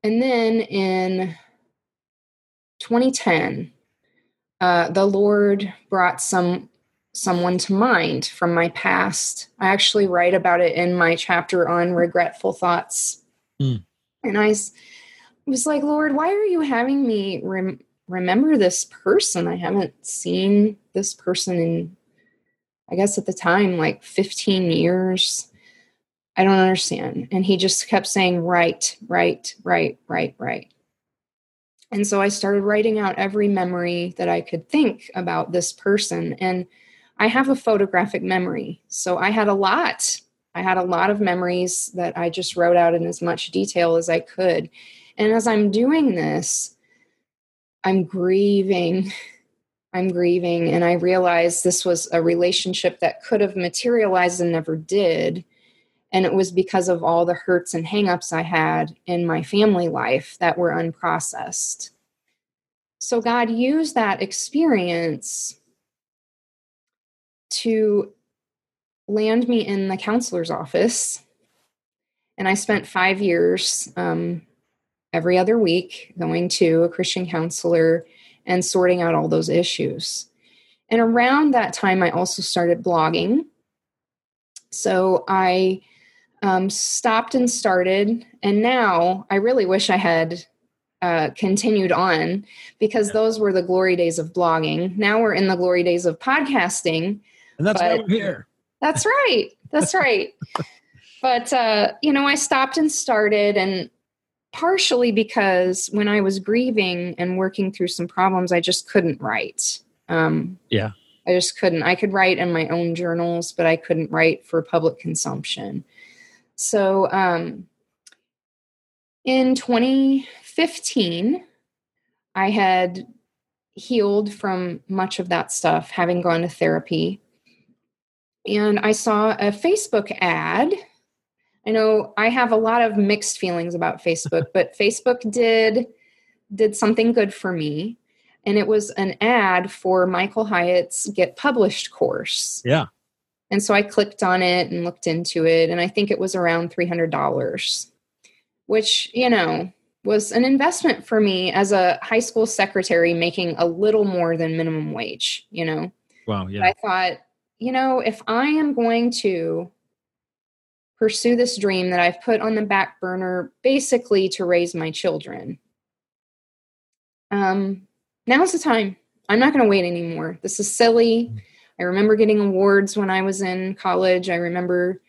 and then in 2010, uh, the Lord brought some someone to mind from my past. I actually write about it in my chapter on regretful thoughts. Mm. And I was like, Lord, why are you having me rem- remember this person. I haven't seen this person in, I guess at the time, like 15 years. I don't understand. And he just kept saying, right, right, right, right, right. And so I started writing out every memory that I could think about this person. And I have a photographic memory. So I had a lot. I had a lot of memories that I just wrote out in as much detail as I could. And as I'm doing this, I'm grieving. I'm grieving. And I realized this was a relationship that could have materialized and never did. And it was because of all the hurts and hangups I had in my family life that were unprocessed. So God used that experience to land me in the counselor's office. And I spent five years um, every other week, going to a Christian counselor and sorting out all those issues. And around that time, I also started blogging. So I um, stopped and started, and now I really wish I had uh, continued on because those were the glory days of blogging. Now we're in the glory days of podcasting. And that's why we're here. That's right. That's right. but, uh, you know, I stopped and started, and partially because when I was grieving and working through some problems, I just couldn't write. Um, yeah. I just couldn't. I could write in my own journals, but I couldn't write for public consumption. So um, in 2015, I had healed from much of that stuff, having gone to therapy. And I saw a Facebook ad. I know I have a lot of mixed feelings about Facebook, but Facebook did did something good for me. And it was an ad for Michael Hyatt's Get Published course. Yeah. And so I clicked on it and looked into it, and I think it was around $300, which, you know, was an investment for me as a high school secretary making a little more than minimum wage, you know. Wow, yeah. But I thought, you know, if I am going to pursue this dream that I've put on the back burner basically to raise my children, um, now's the time. I'm not going to wait anymore. This is silly. I remember getting awards when I was in college. I remember,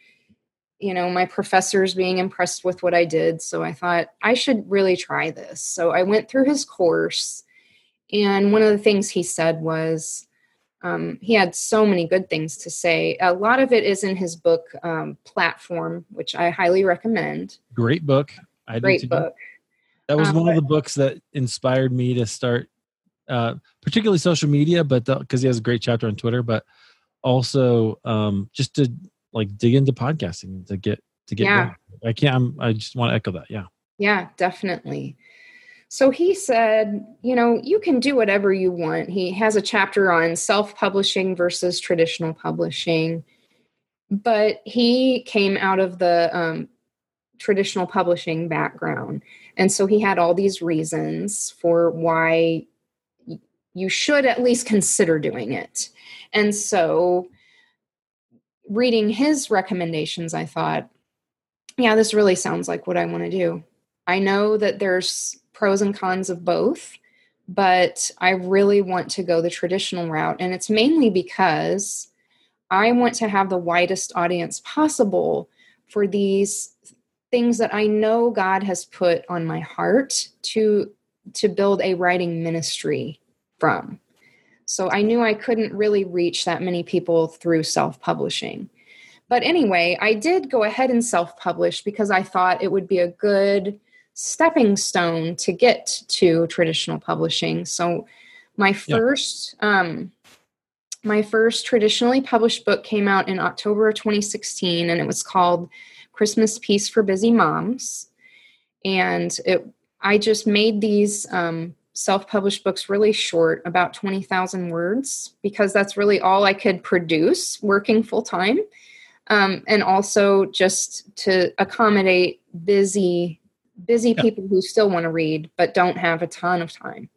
you know, my professors being impressed with what I did. So I thought I should really try this. So I went through his course. And one of the things he said was, um, he had so many good things to say. A lot of it is in his book, um, Platform, which I highly recommend. Great book. I Great book. That was um, one of the books that inspired me to start uh, particularly social media, but because he has a great chapter on Twitter, but also um, just to like dig into podcasting to get to get. Yeah. Going. I can't. I'm, I just want to echo that. Yeah. Yeah, definitely. So he said, you know, you can do whatever you want. He has a chapter on self publishing versus traditional publishing, but he came out of the um, traditional publishing background. And so he had all these reasons for why you should at least consider doing it. And so, reading his recommendations, I thought, yeah, this really sounds like what I want to do. I know that there's pros and cons of both, but I really want to go the traditional route. And it's mainly because I want to have the widest audience possible for these things that I know God has put on my heart to to build a writing ministry from. So I knew I couldn't really reach that many people through self publishing. But anyway, I did go ahead and self publish because I thought it would be a good stepping stone to get to traditional publishing. So my first yeah. um my first traditionally published book came out in October of 2016 and it was called Christmas Peace for Busy Moms. And it I just made these um, self published books really short, about 20,000 words, because that's really all I could produce working full time. Um, and also just to accommodate busy busy yeah. people who still want to read but don't have a ton of time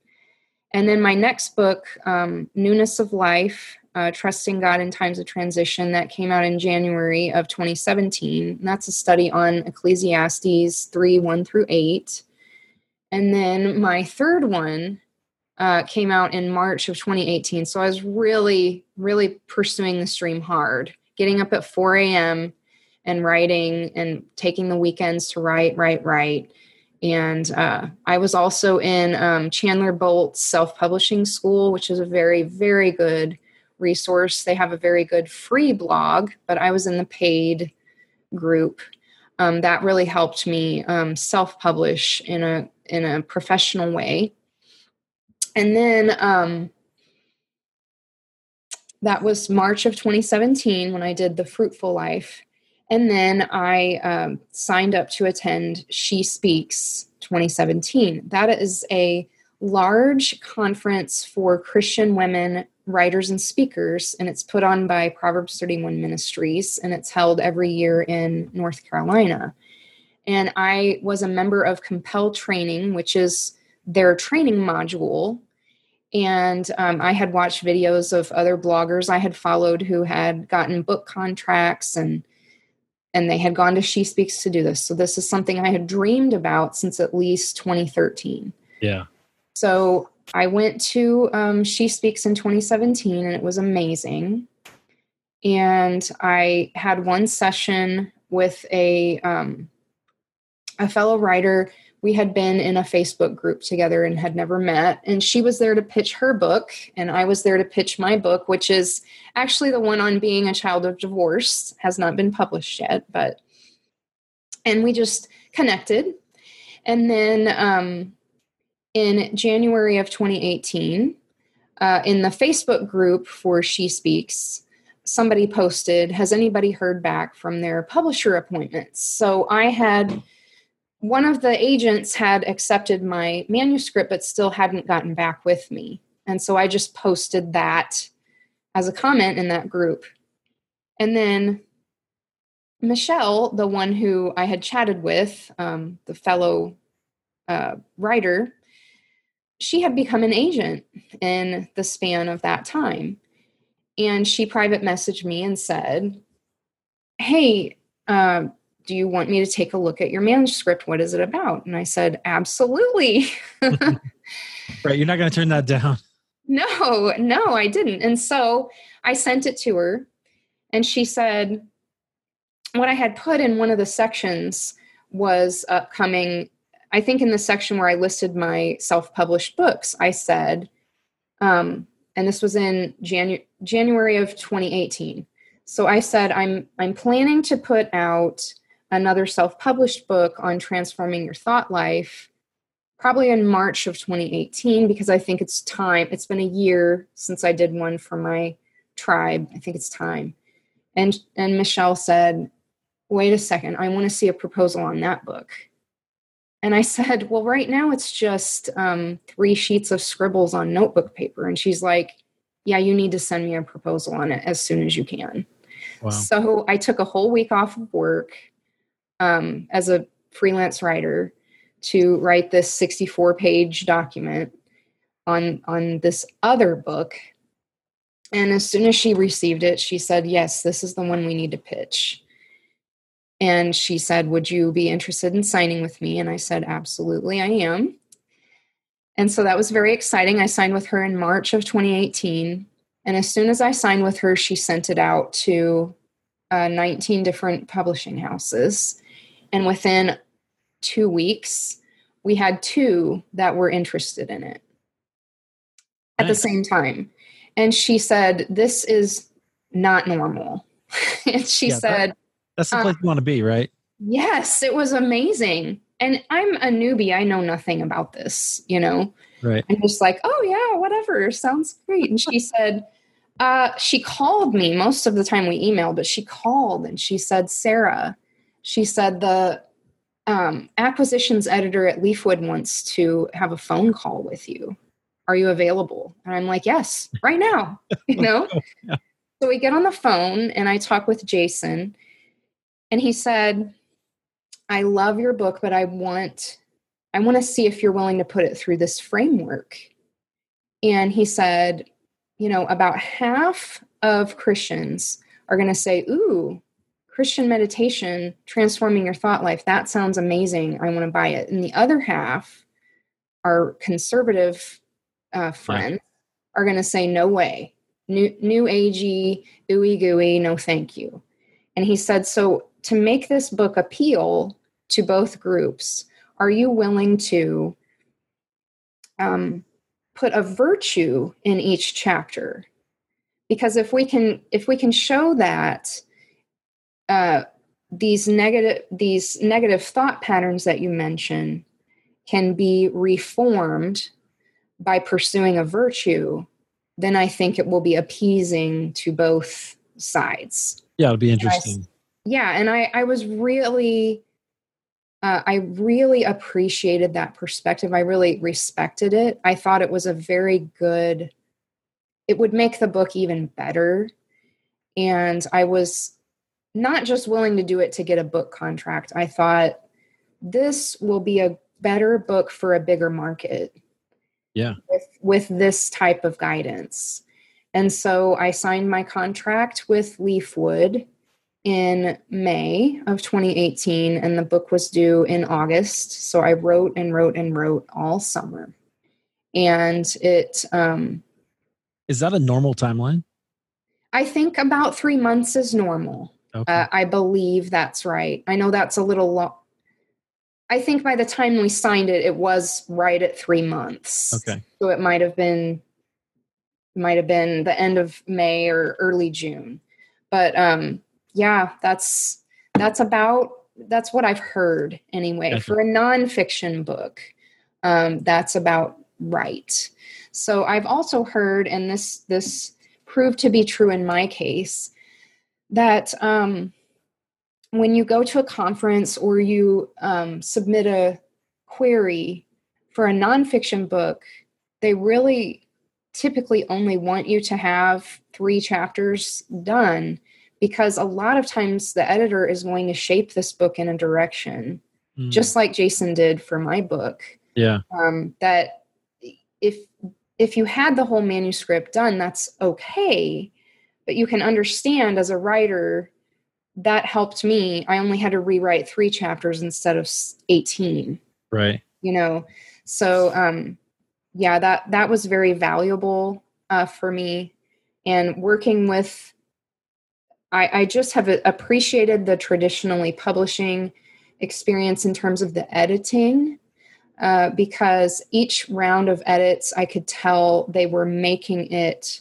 and then my next book um, newness of life uh, trusting god in times of transition that came out in january of 2017 and that's a study on ecclesiastes 3 1 through 8 and then my third one uh, came out in March of 2018. So I was really, really pursuing the stream hard, getting up at 4 a.m. and writing and taking the weekends to write, write, write. And uh, I was also in um, Chandler Bolt's self publishing school, which is a very, very good resource. They have a very good free blog, but I was in the paid group. Um, that really helped me um, self publish in a in a professional way. And then um, that was March of 2017 when I did the Fruitful Life. And then I um, signed up to attend She Speaks 2017. That is a large conference for Christian women writers and speakers, and it's put on by Proverbs 31 Ministries, and it's held every year in North Carolina and I was a member of Compel Training, which is their training module. And um, I had watched videos of other bloggers I had followed who had gotten book contracts and and they had gone to She Speaks to do this. So this is something I had dreamed about since at least 2013. Yeah. So I went to um, She Speaks in 2017 and it was amazing. And I had one session with a um, a fellow writer we had been in a Facebook group together and had never met. And she was there to pitch her book, and I was there to pitch my book, which is actually the one on being a child of divorce, has not been published yet, but and we just connected. And then um, in January of 2018, uh, in the Facebook group for She Speaks, somebody posted, Has anybody heard back from their publisher appointments? So I had one of the agents had accepted my manuscript but still hadn't gotten back with me. And so I just posted that as a comment in that group. And then Michelle, the one who I had chatted with, um, the fellow uh, writer, she had become an agent in the span of that time. And she private messaged me and said, Hey, uh, do you want me to take a look at your manuscript? What is it about? And I said, Absolutely. right. You're not going to turn that down. No, no, I didn't. And so I sent it to her, and she said, What I had put in one of the sections was upcoming I think in the section where I listed my self published books, I said, um, and this was in Janu- January of 2018. So I said, I'm, I'm planning to put out another self published book on transforming your thought life probably in March of 2018 because I think it's time. It's been a year since I did one for my tribe. I think it's time. And and Michelle said, "Wait a second. I want to see a proposal on that book." And I said, Well, right now it's just um, three sheets of scribbles on notebook paper. And she's like, Yeah, you need to send me a proposal on it as soon as you can. Wow. So I took a whole week off of work um, as a freelance writer to write this 64 page document on on this other book and as soon as she received it she said yes this is the one we need to pitch and she said, Would you be interested in signing with me? And I said, Absolutely, I am. And so that was very exciting. I signed with her in March of 2018. And as soon as I signed with her, she sent it out to uh, 19 different publishing houses. And within two weeks, we had two that were interested in it at nice. the same time. And she said, This is not normal. and she yeah, said, that, that's the place uh, you want to be, right? Yes, it was amazing. And I'm a newbie. I know nothing about this, you know? Right. I'm just like, oh, yeah, whatever. Sounds great. And she said, uh, she called me most of the time we emailed, but she called and she said, Sarah, she said, the um, acquisitions editor at Leafwood wants to have a phone call with you. Are you available? And I'm like, yes, right now, you know? yeah. So we get on the phone and I talk with Jason and he said i love your book but i want i want to see if you're willing to put it through this framework and he said you know about half of christians are going to say ooh christian meditation transforming your thought life that sounds amazing i want to buy it and the other half our conservative uh, friends yeah. are going to say no way new new agey ooey gooey no thank you and he said so to make this book appeal to both groups, are you willing to um, put a virtue in each chapter? Because if we can, if we can show that uh, these negative these negative thought patterns that you mention can be reformed by pursuing a virtue, then I think it will be appeasing to both sides. Yeah, it'll be interesting. Yeah and i i was really uh, i really appreciated that perspective. I really respected it. I thought it was a very good it would make the book even better. And i was not just willing to do it to get a book contract i thought this will be a better book for a bigger market yeah with, with this type of guidance and so i signed my contract with leafwood in May of 2018, and the book was due in August. So I wrote and wrote and wrote all summer. And it. Um, is that a normal timeline? I think about three months is normal. Okay. Uh, I believe that's right. I know that's a little long. I think by the time we signed it, it was right at three months. Okay. So it might have been might have been the end of May or early June. But um yeah, that's that's about that's what I've heard anyway. Gotcha. For a nonfiction book, um, that's about right. So I've also heard, and this this proved to be true in my case, that um, when you go to a conference or you um, submit a query for a nonfiction book, they really typically only want you to have three chapters done because a lot of times the editor is going to shape this book in a direction, Mm. just like Jason did for my book. yeah. Um, that if if you had the whole manuscript done, that's okay, but you can understand as a writer that helped me. I only had to rewrite three chapters instead of eighteen Right. you know so um yeah that that was very valuable uh for me and working with i i just have appreciated the traditionally publishing experience in terms of the editing uh, because each round of edits i could tell they were making it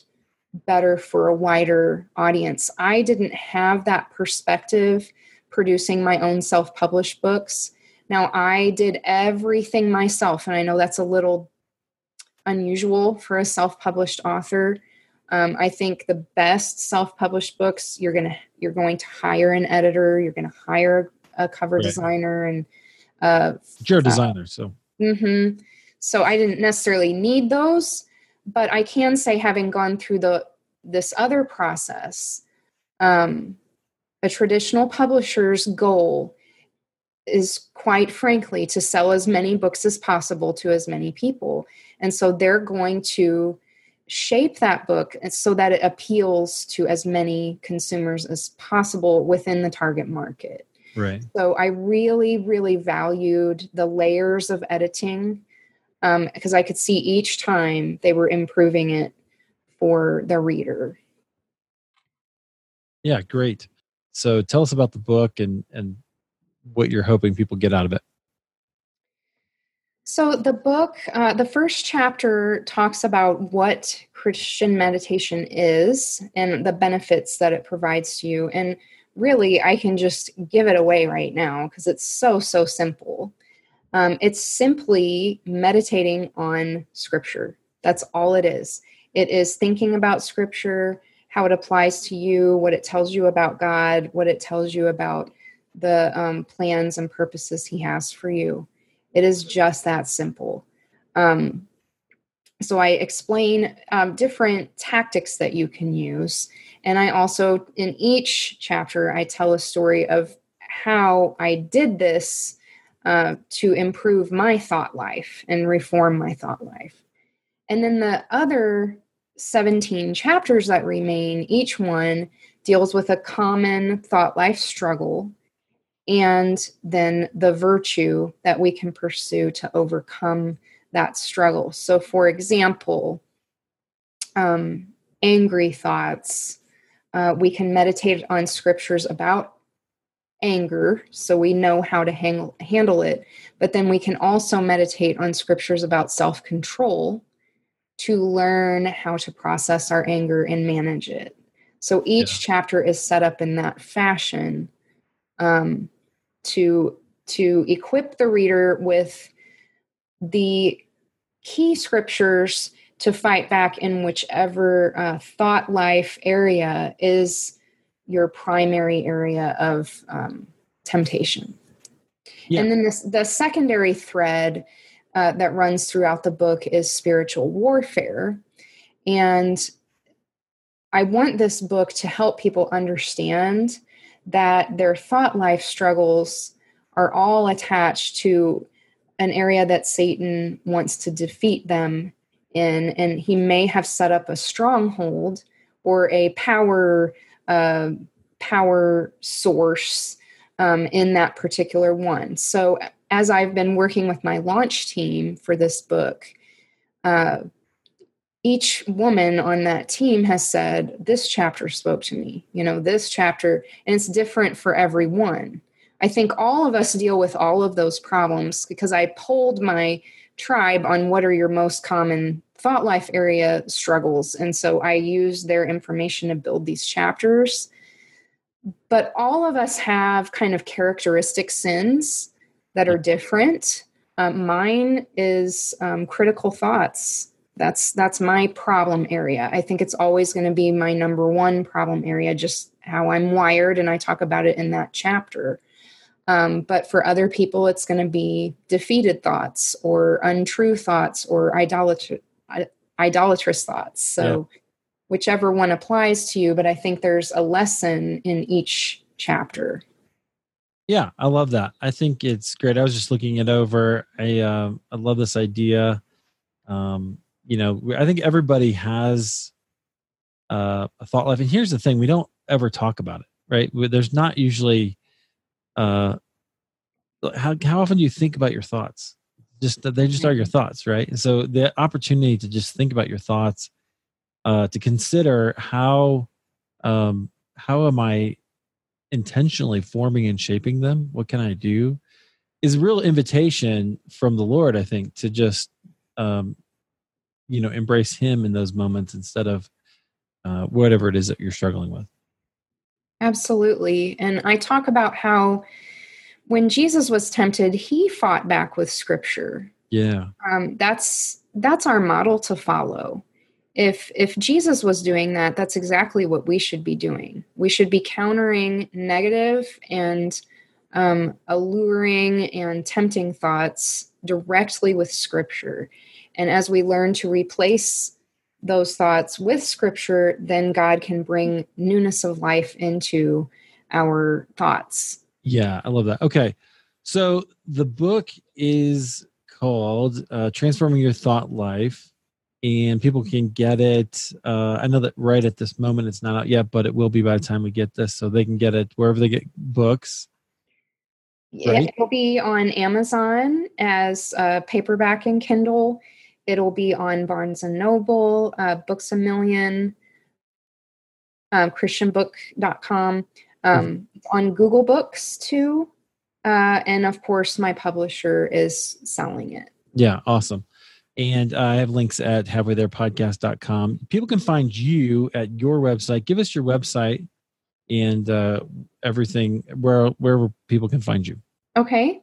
better for a wider audience i didn't have that perspective producing my own self-published books now, I did everything myself, and I know that's a little unusual for a self-published author. Um, I think the best self-published books you're gonna you're going to hire an editor, you're going to hire a cover Right. designer, and uh, You're a designer, so Mm-hmm. So I didn't necessarily need those, but I can say, having gone through the this other process, um, a traditional publisher's goal is quite frankly to sell as many books as possible to as many people, and so they're going to shape that book so that it appeals to as many consumers as possible within the target market. right. So I really, really valued the layers of editing because I could see each time they were improving it for the reader. Yeah, great. So tell us about the book and and what you're hoping people get out of it. So the book, uh, the first chapter talks about what Christian meditation is and the benefits that it provides to you. And really, I can just give it away right now because it's so, so simple. Um, it's simply meditating on Scripture. That's all it is. It is thinking about Scripture, how it applies to you, what it tells you about God, what it tells you about the um, plans and purposes He has for you. It is just that simple. Um, so I explain um, different tactics that you can use. And I also, in each chapter, I tell a story of how I did this uh, to improve my thought life and reform my thought life. And then the other 17 chapters that remain, each one deals with a common thought life struggle and then the virtue that we can pursue to overcome that struggle. So, for example, um, angry thoughts, uh, we can meditate on scriptures about anger so we know how to hang, handle it. But then we can also meditate on scriptures about self control to learn how to process our anger and manage it. So each chapter is set up in that fashion um, to to equip the reader with the key scriptures to fight back in whichever uh, thought life area is your primary area of um, temptation. Yeah. And then this, the secondary thread uh, that runs throughout the book is spiritual warfare. And I want this book to help people understand that their thought life struggles are all attached to an area that Satan wants to defeat them in. And he may have set up a stronghold or a power uh, power source um, in that particular one. So as I've been working with my launch team for this book, uh, each woman on that team has said, This chapter spoke to me. You know, this chapter, and it's different for everyone. I think all of us deal with all of those problems because I polled my tribe on what are your most common thought life area struggles. And so I use their information to build these chapters. But all of us have kind of characteristic sins that are different. Um, mine is um, critical thoughts. That's that's my problem area. I think it's always going to be my number one problem area, just how I'm wired, and I talk about it in that chapter. Um, but for other people, it's going to be defeated thoughts or untrue thoughts or idolatry, idolatrous thoughts. So, yeah. whichever one applies to you, but I think there's a lesson in each chapter. Yeah, I love that. I think it's great. I was just looking it over. I uh, I love this idea. Um, you know, I think everybody has uh, a thought life, and here's the thing: we don't ever talk about it, right? There's not usually. Uh, how how often do you think about your thoughts? Just they just are your mm-hmm. thoughts right? And so the opportunity to just think about your thoughts uh to consider how um how am i intentionally forming and shaping them? What can i do? Is a real invitation from the lord i think to just um you know embrace him in those moments instead of uh, whatever it is that you're struggling with. Absolutely. And i talk about how when Jesus was tempted, he fought back with scripture. Yeah. Um, that's that's our model to follow. If if Jesus was doing that, that's exactly what we should be doing. We should be countering negative and um, alluring and tempting thoughts directly with scripture. And as we learn to replace those thoughts with scripture, then God can bring newness of life into our thoughts. Yeah, I love that. Okay. So the book is called uh, Transforming Your Thought Life, and people can get it. Uh, I know that right at this moment it's not out yet, but it will be by the time we get this. So they can get it wherever they get books. Right? It will be on Amazon as a paperback and Kindle. It'll be on Barnes and Noble, uh, Books a Million, uh, ChristianBook.com um, on Google Books too. Uh, and of course, my publisher is selling it. Yeah, awesome. And uh, I have links at halfwaytherepodcast.com. People can find you at your website. Give us your website and uh, everything where wherever people can find you. Okay.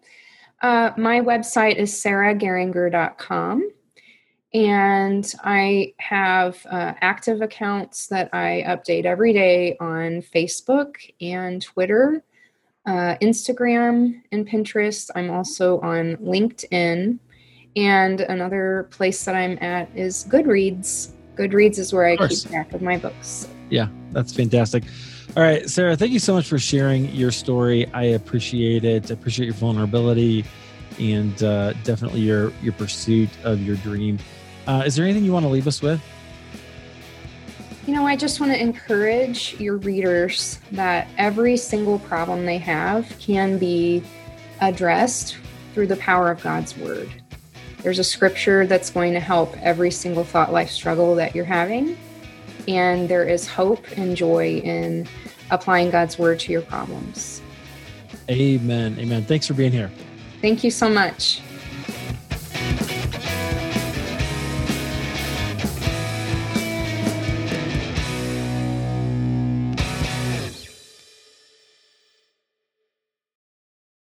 Uh, my website is sarahgeringer.com. And I have uh, active accounts that I update every day on Facebook and Twitter, uh, Instagram, and Pinterest. I'm also on LinkedIn. And another place that I'm at is Goodreads. Goodreads is where I keep track of my books. Yeah, that's fantastic. All right, Sarah, thank you so much for sharing your story. I appreciate it. I appreciate your vulnerability and uh, definitely your your pursuit of your dream. Uh, is there anything you want to leave us with? You know, I just want to encourage your readers that every single problem they have can be addressed through the power of God's Word. There's a scripture that's going to help every single thought life struggle that you're having. And there is hope and joy in applying God's Word to your problems. Amen. Amen. Thanks for being here. Thank you so much.